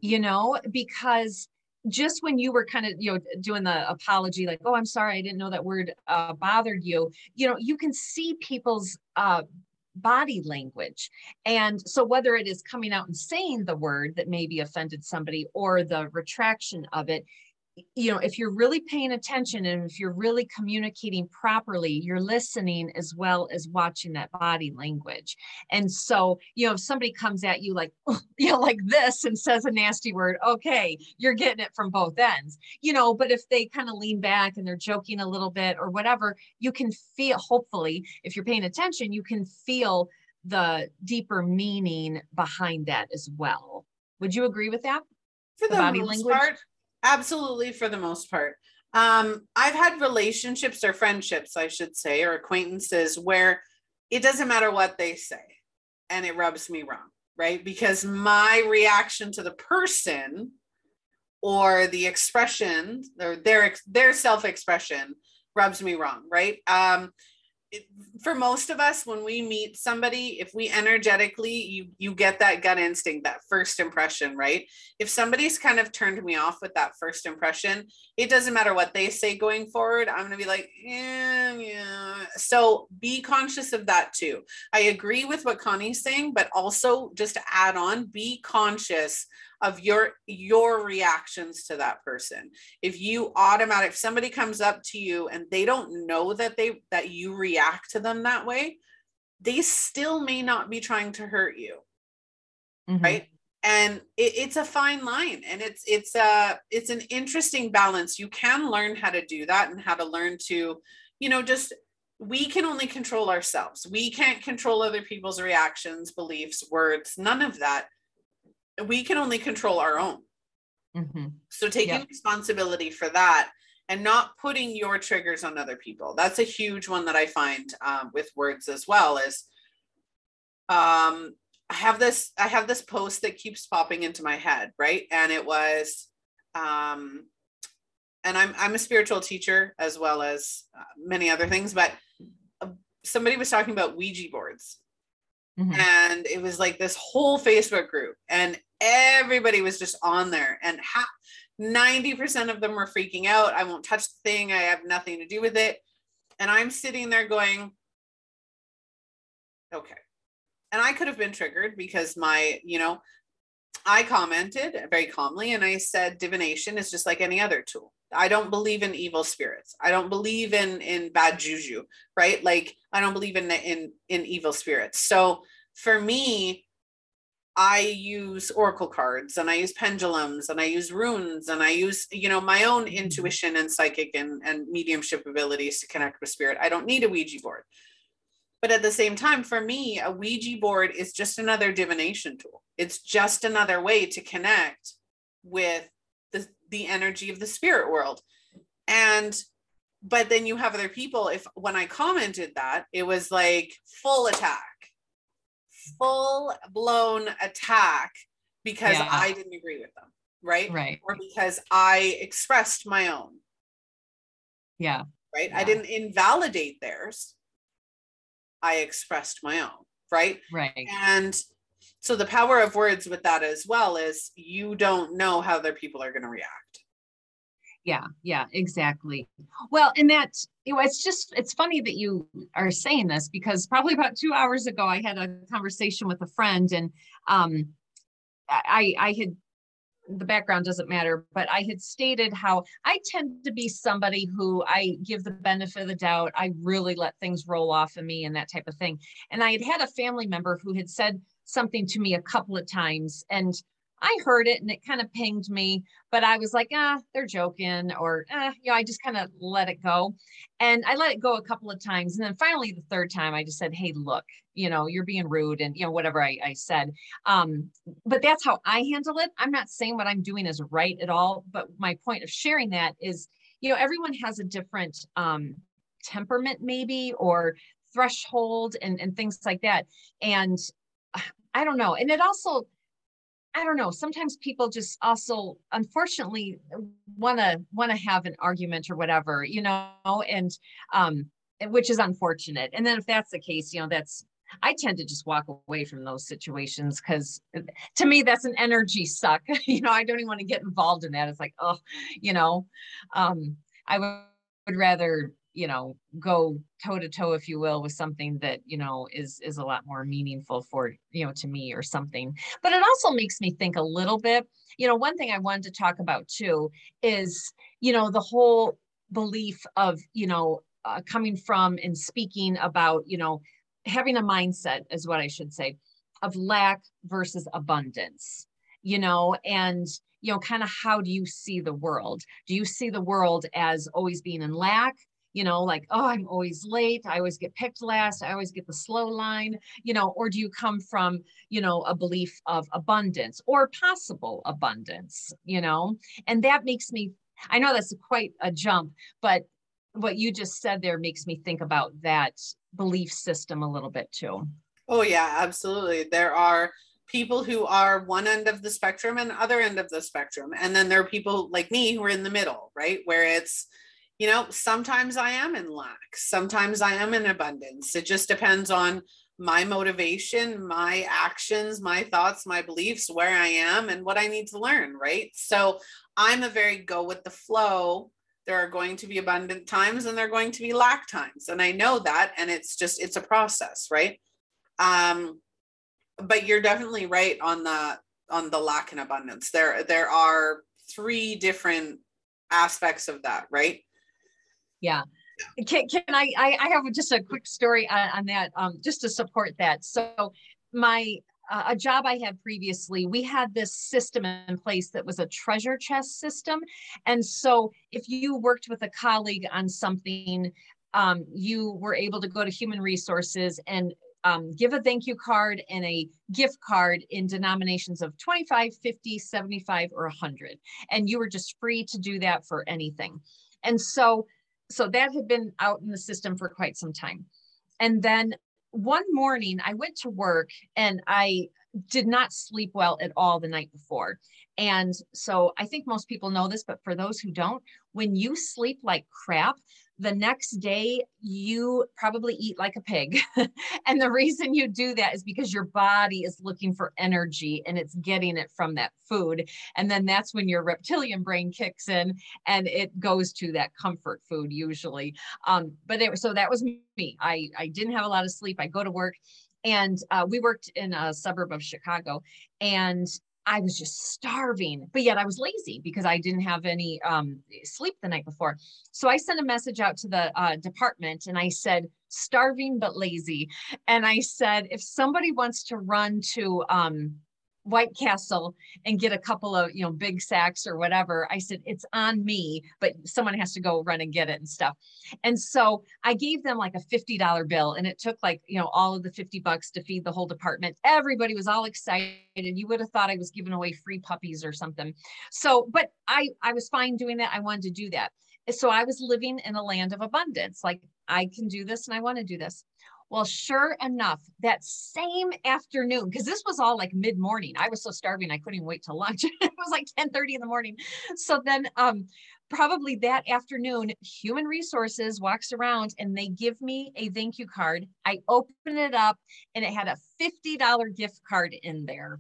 you know, because just when you were kind of you know doing the apology like oh i'm sorry i didn't know that word uh, bothered you you know you can see people's uh, body language and so whether it is coming out and saying the word that maybe offended somebody or the retraction of it you know, if you're really paying attention and if you're really communicating properly, you're listening as well as watching that body language. And so, you know, if somebody comes at you like, you know, like this and says a nasty word, okay, you're getting it from both ends, you know, but if they kind of lean back and they're joking a little bit or whatever, you can feel, hopefully, if you're paying attention, you can feel the deeper meaning behind that as well. Would you agree with that? For the, the body language? Part, Absolutely, for the most part. Um, I've had relationships or friendships, I should say, or acquaintances where it doesn't matter what they say and it rubs me wrong, right? Because my reaction to the person or the expression or their their self-expression rubs me wrong, right? Um, for most of us when we meet somebody if we energetically you you get that gut instinct that first impression right? If somebody's kind of turned me off with that first impression it doesn't matter what they say going forward i'm going to be like yeah yeah. So be conscious of that too. I agree with what connie's saying but also just to add on be conscious of your your reactions to that person. If you automatic if somebody comes up to you and they don't know that they that you react to them that way they still may not be trying to hurt you. Mm-hmm. right? And it, it's a fine line and it's it's a it's an interesting balance. You can learn how to do that and how to learn to you know just we can only control ourselves. We can't control other people's reactions beliefs words none of that we can only control our own mm-hmm. so taking yep. responsibility for that and not putting your triggers on other people that's a huge one that i find um, with words as well is um, I have this I have this post that keeps popping into my head, right? And it was um and I'm I'm a spiritual teacher as well as uh, many other things, but uh, somebody was talking about Ouija boards. Mm-hmm. And it was like this whole Facebook group and everybody was just on there and ha- 90% of them were freaking out. I won't touch the thing. I have nothing to do with it. And I'm sitting there going, okay, and I could have been triggered because my, you know, I commented very calmly and I said divination is just like any other tool. I don't believe in evil spirits. I don't believe in in bad juju, right? Like I don't believe in in in evil spirits. So for me, I use oracle cards and I use pendulums and I use runes and I use, you know, my own mm-hmm. intuition and psychic and, and mediumship abilities to connect with spirit. I don't need a Ouija board. But at the same time, for me, a Ouija board is just another divination tool. It's just another way to connect with the, the energy of the spirit world. And but then you have other people. If when I commented that, it was like full attack, full blown attack because yeah. I didn't agree with them, right? Right. Or because I expressed my own. Yeah. Right. Yeah. I didn't invalidate theirs. I expressed my own, right? Right. And so the power of words with that as well is you don't know how other people are going to react. Yeah, yeah, exactly. Well, and that you know, it's just it's funny that you are saying this because probably about two hours ago I had a conversation with a friend and um I I had the background doesn't matter, but I had stated how I tend to be somebody who I give the benefit of the doubt. I really let things roll off of me and that type of thing. And I had had a family member who had said something to me a couple of times. And I heard it and it kind of pinged me, but I was like, ah, they're joking, or eh, you know, I just kind of let it go. And I let it go a couple of times. And then finally, the third time, I just said, hey, look, you know, you're being rude and, you know, whatever I, I said. Um, but that's how I handle it. I'm not saying what I'm doing is right at all. But my point of sharing that is, you know, everyone has a different um, temperament, maybe, or threshold and, and things like that. And I don't know. And it also, I don't know. Sometimes people just also, unfortunately, want to want to have an argument or whatever, you know, and um, which is unfortunate. And then if that's the case, you know, that's I tend to just walk away from those situations because to me that's an energy suck. you know, I don't even want to get involved in that. It's like, oh, you know, um, I would rather you know go toe to toe if you will with something that you know is is a lot more meaningful for you know to me or something. But it also makes me think a little bit you know one thing i wanted to talk about too is you know the whole belief of you know uh, coming from and speaking about you know having a mindset is what i should say of lack versus abundance you know and you know kind of how do you see the world? Do you see the world as always being in lack you know, like, oh, I'm always late. I always get picked last. I always get the slow line, you know, or do you come from, you know, a belief of abundance or possible abundance, you know? And that makes me, I know that's quite a jump, but what you just said there makes me think about that belief system a little bit too. Oh, yeah, absolutely. There are people who are one end of the spectrum and other end of the spectrum. And then there are people like me who are in the middle, right? Where it's, you know, sometimes I am in lack, sometimes I am in abundance. It just depends on my motivation, my actions, my thoughts, my beliefs, where I am, and what I need to learn, right? So I'm a very go with the flow. There are going to be abundant times and there are going to be lack times. And I know that. And it's just, it's a process, right? Um, but you're definitely right on the on the lack and abundance. There there are three different aspects of that, right? Yeah. Can, can I, I, I have just a quick story on, on that, um, just to support that. So my, uh, a job I had previously, we had this system in place that was a treasure chest system. And so if you worked with a colleague on something, um, you were able to go to human resources and um, give a thank you card and a gift card in denominations of 25, 50, 75, or 100. And you were just free to do that for anything. And so, so that had been out in the system for quite some time. And then one morning I went to work and I did not sleep well at all the night before. And so I think most people know this, but for those who don't, when you sleep like crap, the next day you probably eat like a pig. and the reason you do that is because your body is looking for energy and it's getting it from that food. And then that's when your reptilian brain kicks in and it goes to that comfort food usually. Um, but it, so that was me. I, I didn't have a lot of sleep. I go to work and uh, we worked in a suburb of Chicago and I was just starving, but yet I was lazy because I didn't have any um, sleep the night before. So I sent a message out to the uh, department and I said, starving but lazy. And I said, if somebody wants to run to um, White Castle and get a couple of, you know, big sacks or whatever. I said, it's on me, but someone has to go run and get it and stuff. And so I gave them like a $50 bill and it took like, you know, all of the 50 bucks to feed the whole department. Everybody was all excited. You would have thought I was giving away free puppies or something. So, but I, I was fine doing that. I wanted to do that. So I was living in a land of abundance. Like I can do this and I want to do this. Well, sure enough, that same afternoon, because this was all like mid morning, I was so starving I couldn't even wait till lunch. it was like 10 30 in the morning. So then, um, probably that afternoon, human resources walks around and they give me a thank you card. I open it up and it had a $50 gift card in there.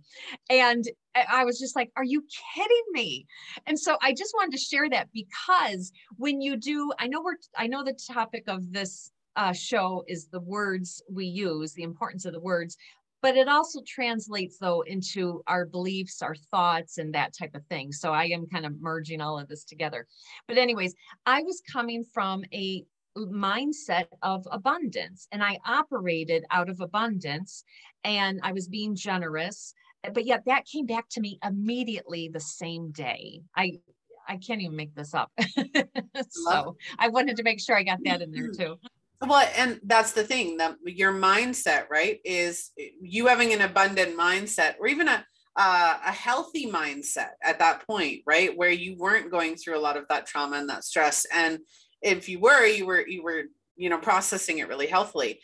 And I was just like, are you kidding me? And so I just wanted to share that because when you do, I know we're, I know the topic of this uh, show is the words we use, the importance of the words, but it also translates though into our beliefs, our thoughts, and that type of thing. So I am kind of merging all of this together. But, anyways, I was coming from a mindset of abundance and I operated out of abundance and I was being generous. But yet that came back to me immediately the same day. I I can't even make this up. so I wanted to make sure I got that in there too. Well, and that's the thing that your mindset, right, is you having an abundant mindset or even a uh, a healthy mindset at that point, right, where you weren't going through a lot of that trauma and that stress, and if you were, you were you were you know processing it really healthily.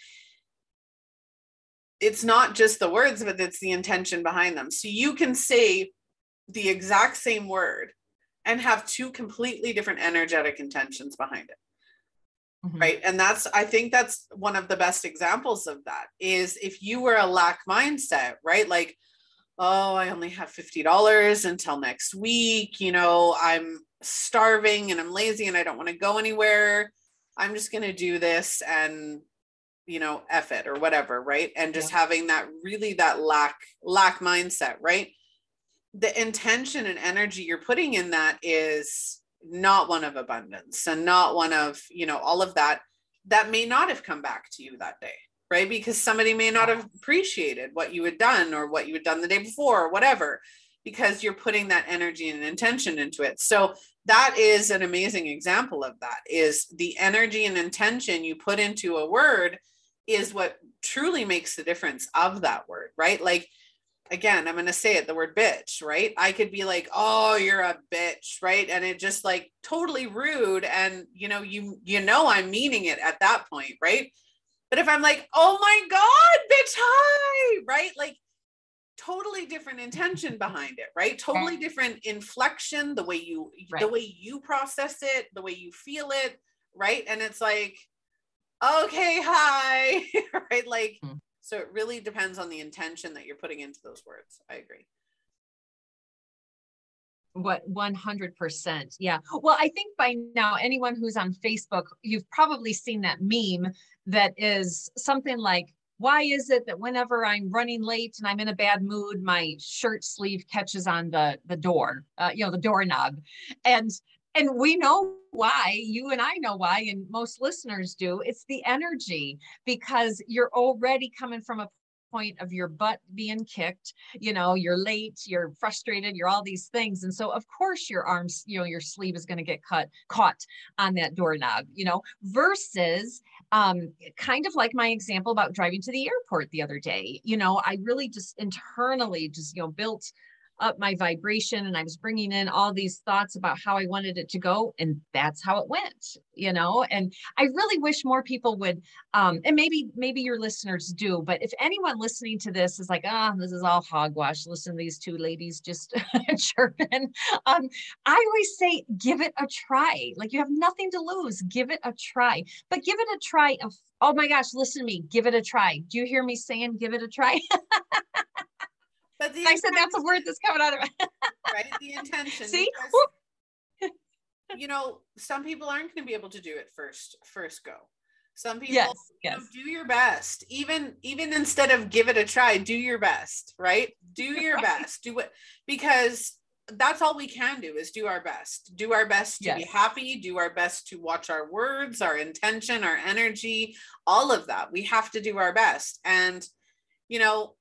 It's not just the words, but it's the intention behind them. So you can say the exact same word and have two completely different energetic intentions behind it mm-hmm. right? And that's i think that's one of the best examples of that is if you were a lack mindset right? Like oh i only have $50 until next week you know i'm starving and i'm lazy and i don't want to go anywhere. I'm just going to do this and you know F it or whatever right? And just yeah. having that really that lack lack mindset right? The intention and energy you're putting in that is not one of abundance and not one of you know all of that that may not have come back to you that day right? Because somebody may not have appreciated what you had done or what you had done the day before or whatever because you're putting that energy and intention into it. So that is an amazing example of that is the energy and intention you put into a word is what truly makes the difference of that word right? Like again, I'm going to say it the word bitch, right? I could be like, "Oh, you're a bitch," right? And it just like totally rude and you know, you you know I'm meaning it at that point, right? But if I'm like, "Oh my god, bitch, hi," right? Like totally different intention behind it, right? Totally different inflection, the way you right. the way you process it, the way you feel it, right? And it's like, "Okay, hi." right? Like mm so it really depends on the intention that you're putting into those words. I agree. What 100%. Yeah. Well, I think by now, anyone who's on Facebook, you've probably seen that meme that is something like, why is it that whenever I'm running late and I'm in a bad mood, my shirt sleeve catches on the the door, uh, you know, the doorknob, and and we know why you and i know why and most listeners do it's the energy because you're already coming from a point of your butt being kicked you know you're late you're frustrated you're all these things and so of course your arms you know your sleeve is going to get cut caught on that doorknob you know versus um, kind of like my example about driving to the airport the other day you know i really just internally just you know built up my vibration and I was bringing in all these thoughts about how I wanted it to go. And that's how it went, you know? And I really wish more people would, um, and maybe, maybe your listeners do, but if anyone listening to this is like, ah, oh, this is all hogwash, listen to these two ladies just chirping. Um, I always say, give it a try. Like you have nothing to lose, give it a try, but give it a try of, oh my gosh, listen to me, give it a try. Do you hear me saying, give it a try? But the I said that's a word that's coming out of it. right? The intention. See? Because, you know, some people aren't going to be able to do it first, first go. Some people yes, yes. Know, do your best. Even even instead of give it a try, do your best, right? Do your right. best. Do it because that's all we can do is do our best. Do our best to yes. be happy, do our best to watch our words, our intention, our energy, all of that. We have to do our best. And you know,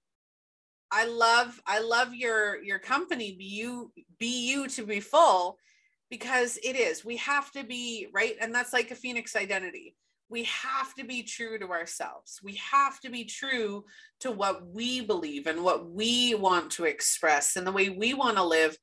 I love I love your your company be you be you to be full because it is. We have to be right? And that's like a phoenix identity. We have to be true to ourselves. We have to be true to what we believe and what we want to express and the way we want to live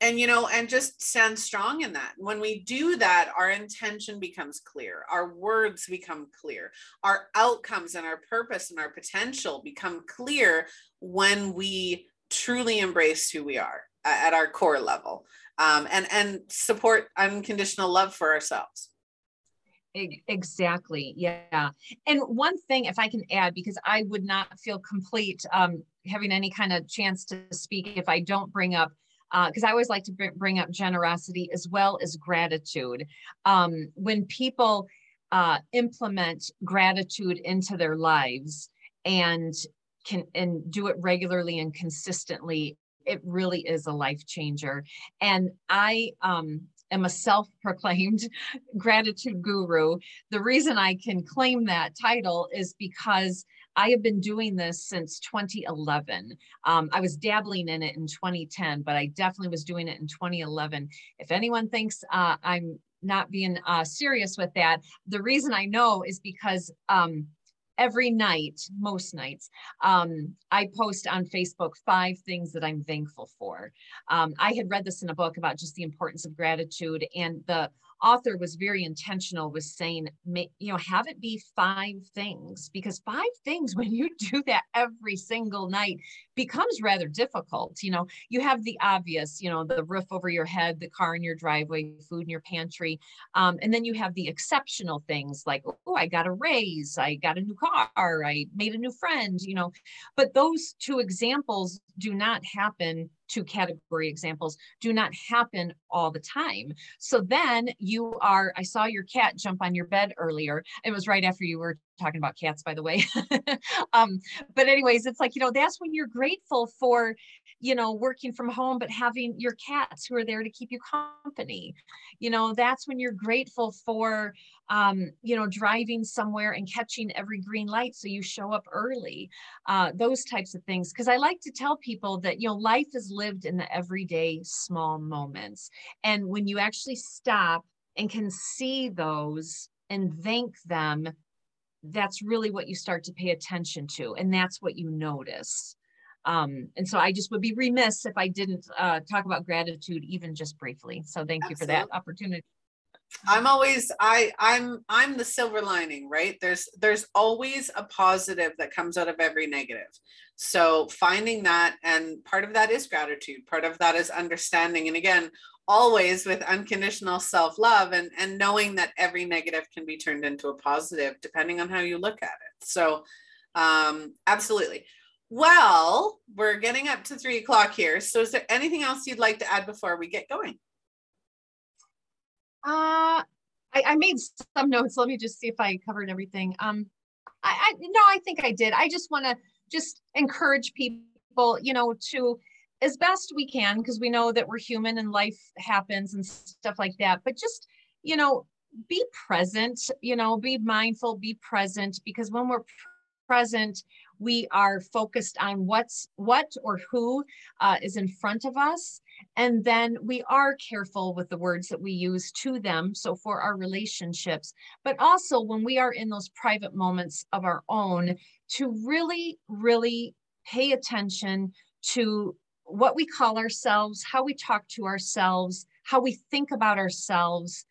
and you know and just stand strong in that. When we do that our intention becomes clear our words become clear our outcomes and our purpose and our potential become clear when we truly embrace who we are at our core level um, and and support unconditional love for ourselves. Exactly yeah. And one thing if i can add because i would not feel complete um, having any kind of chance to speak if i don't bring up because uh, I always like to bring up generosity as well as gratitude. Um, when people uh, implement gratitude into their lives and can and do it regularly and consistently, it really is a life changer. And I um, am a self-proclaimed gratitude guru. The reason I can claim that title is because I have been doing this since 2011. Um, I was dabbling in it in 2010, but I definitely was doing it in 2011. If anyone thinks uh, I'm not being uh, serious with that, the reason I know is because um, every night, most nights, um, I post on Facebook five things that I'm thankful for. Um, I had read this in a book about just the importance of gratitude, and the author was very intentional with saying, you know, have it be five things because five things, when you do that every single night, becomes rather difficult. You know, you have the obvious, you know, the roof over your head, the car in your driveway, food in your pantry. Um, and then you have the exceptional things like, oh, I got a raise, I got a new car, I made a new friend, you know. But those two examples do not happen two category examples do not happen all the time. So then you are, I saw your cat jump on your bed earlier. It was right after you were talking about cats, by the way. um, but anyways, it's like, you know, that's when you're grateful for, you know, working from home, but having your cats who are there to keep you company. You know, that's when you're grateful for, um, you know, driving somewhere and catching every green light so you show up early. Uh, those types of things. Because I like to tell people that, you know, life is lived in the everyday small moments. And when you actually stop and can see those and thank them that's really what you start to pay attention to and that's what you notice um, and so i just would be remiss if i didn't uh, talk about gratitude even just briefly. So thank Absolutely. you for that opportunity. I'm always i i'm i'm the silver lining right? There's there's always a positive that comes out of every negative. So finding that and part of that is gratitude part of that is understanding and again always with unconditional self-love and and knowing that every negative can be turned into a positive depending on how you look at it. So um absolutely well we're getting up to three o'clock here. So is there anything else you'd like to add before we get going? Uh i, I made some notes. Let me just see if i covered everything. Um i, I no i think i did. I just want to just encourage people you know to as best we can because we know that we're human and life happens and stuff like that but just you know be present you know be mindful be present because when we're present we are focused on what's what or who uh, is in front of us. And then we are careful with the words that we use to them so for our relationships but also when we are in those private moments of our own to really really pay attention to what we call ourselves how we talk to ourselves how we think about ourselves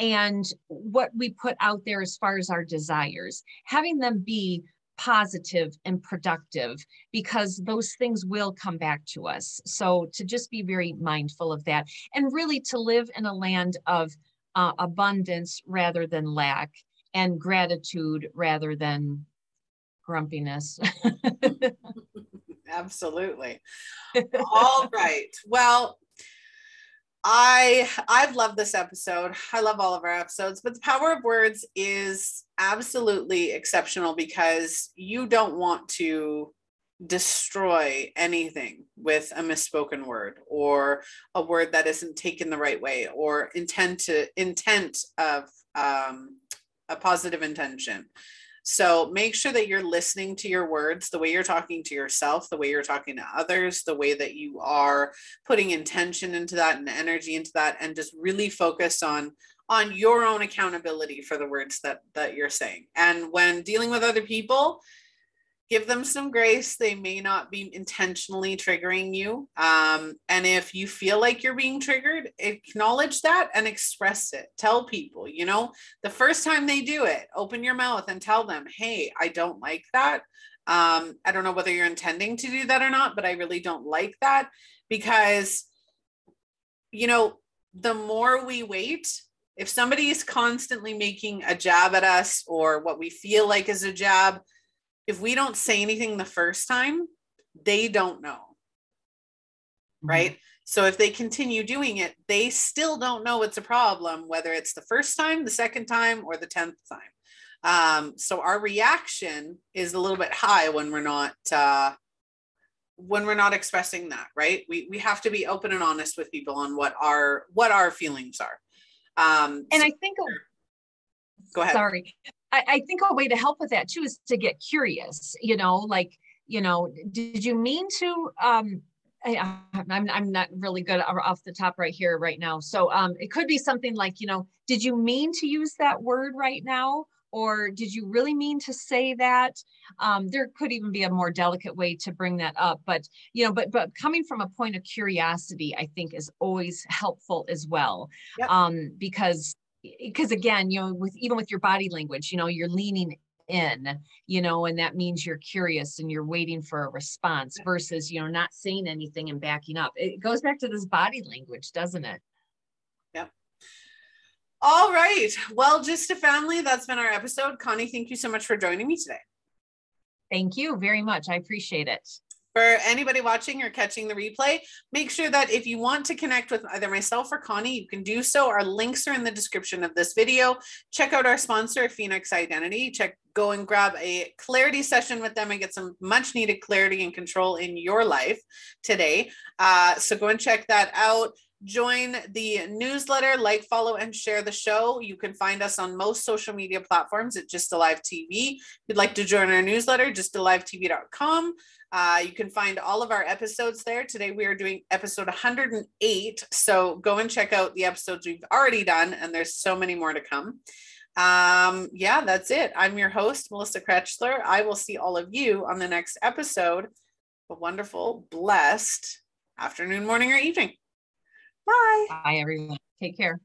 and what we put out there as far as our desires. Having them be positive and productive because those things will come back to us. So to just be very mindful of that and really to live in a land of uh, abundance rather than lack and gratitude rather than grumpiness. Absolutely. All right. Well, I I've loved this episode. I love all of our episodes, but the power of words is absolutely exceptional because you don't want to destroy anything with a misspoken word or a word that isn't taken the right way or intent to intent of um, a positive intention so make sure that you're listening to your words, the way you're talking to yourself, the way you're talking to others, the way that you are putting intention into that and energy into that, and just really focus on on your own accountability for the words that that you're saying. And when dealing with other people, give them some grace. They may not be intentionally triggering you. Um, and if you feel like you're being triggered, acknowledge that and express it. Tell people, you know, the first time they do it, open your mouth and tell them, hey, I don't like that. Um, I don't know whether you're intending to do that or not, but I really don't like that because, you know, the more we wait, if somebody is constantly making a jab at us or what we feel like is a jab, if we don't say anything the first time, they don't know. Mm-hmm. Right. So if they continue doing it, they still don't know it's a problem, whether it's the first time, the second time, or the 10th time. Um, so our reaction is a little bit high when we're not uh, when we're not expressing that, right? We we have to be open and honest with people on what our what our feelings are. Um, and so, I think go ahead. Sorry. I, I think a way to help with that too is to get curious, you know, like, you know, did you mean to um I, I'm, I'm not really good off the top right here right now. So um, it could be something like, you know, did you mean to use that word right now? Or did you really mean to say that? Um, there could even be a more delicate way to bring that up. But, you know, but but coming from a point of curiosity, I think is always helpful as well. Yep. Um, because because again you know with even with your body language you know you're leaning in you know and that means you're curious and you're waiting for a response versus you know not saying anything and backing up. It goes back to this body language doesn't it? Yeah all right. Well GYSTTA Family that's been our episode. Connie thank you so much for joining me today. Thank you very much. I appreciate it for anybody watching or catching the replay, make sure that if you want to connect with either myself or Connie, you can do so. Our links are in the description of this video. Check out our sponsor, Phoenix Identity. Check, go and grab a clarity session with them and get some much needed clarity and control in your life today. Uh, so go and check that out join the newsletter, like, follow, and share the show. You can find us on most social media platforms at GYSTTA Live TV. If you'd like to join our newsletter, gysttalivetv.com. Uh, you can find all of our episodes there. Today we are doing episode 108. So go and check out the episodes we've already done, and there's so many more to come. Um, yeah, that's it. I'm your host, Melissa Krechler. I will see all of you on the next episode. A wonderful, blessed afternoon, morning, or evening. Bye. Bye, everyone. Take care.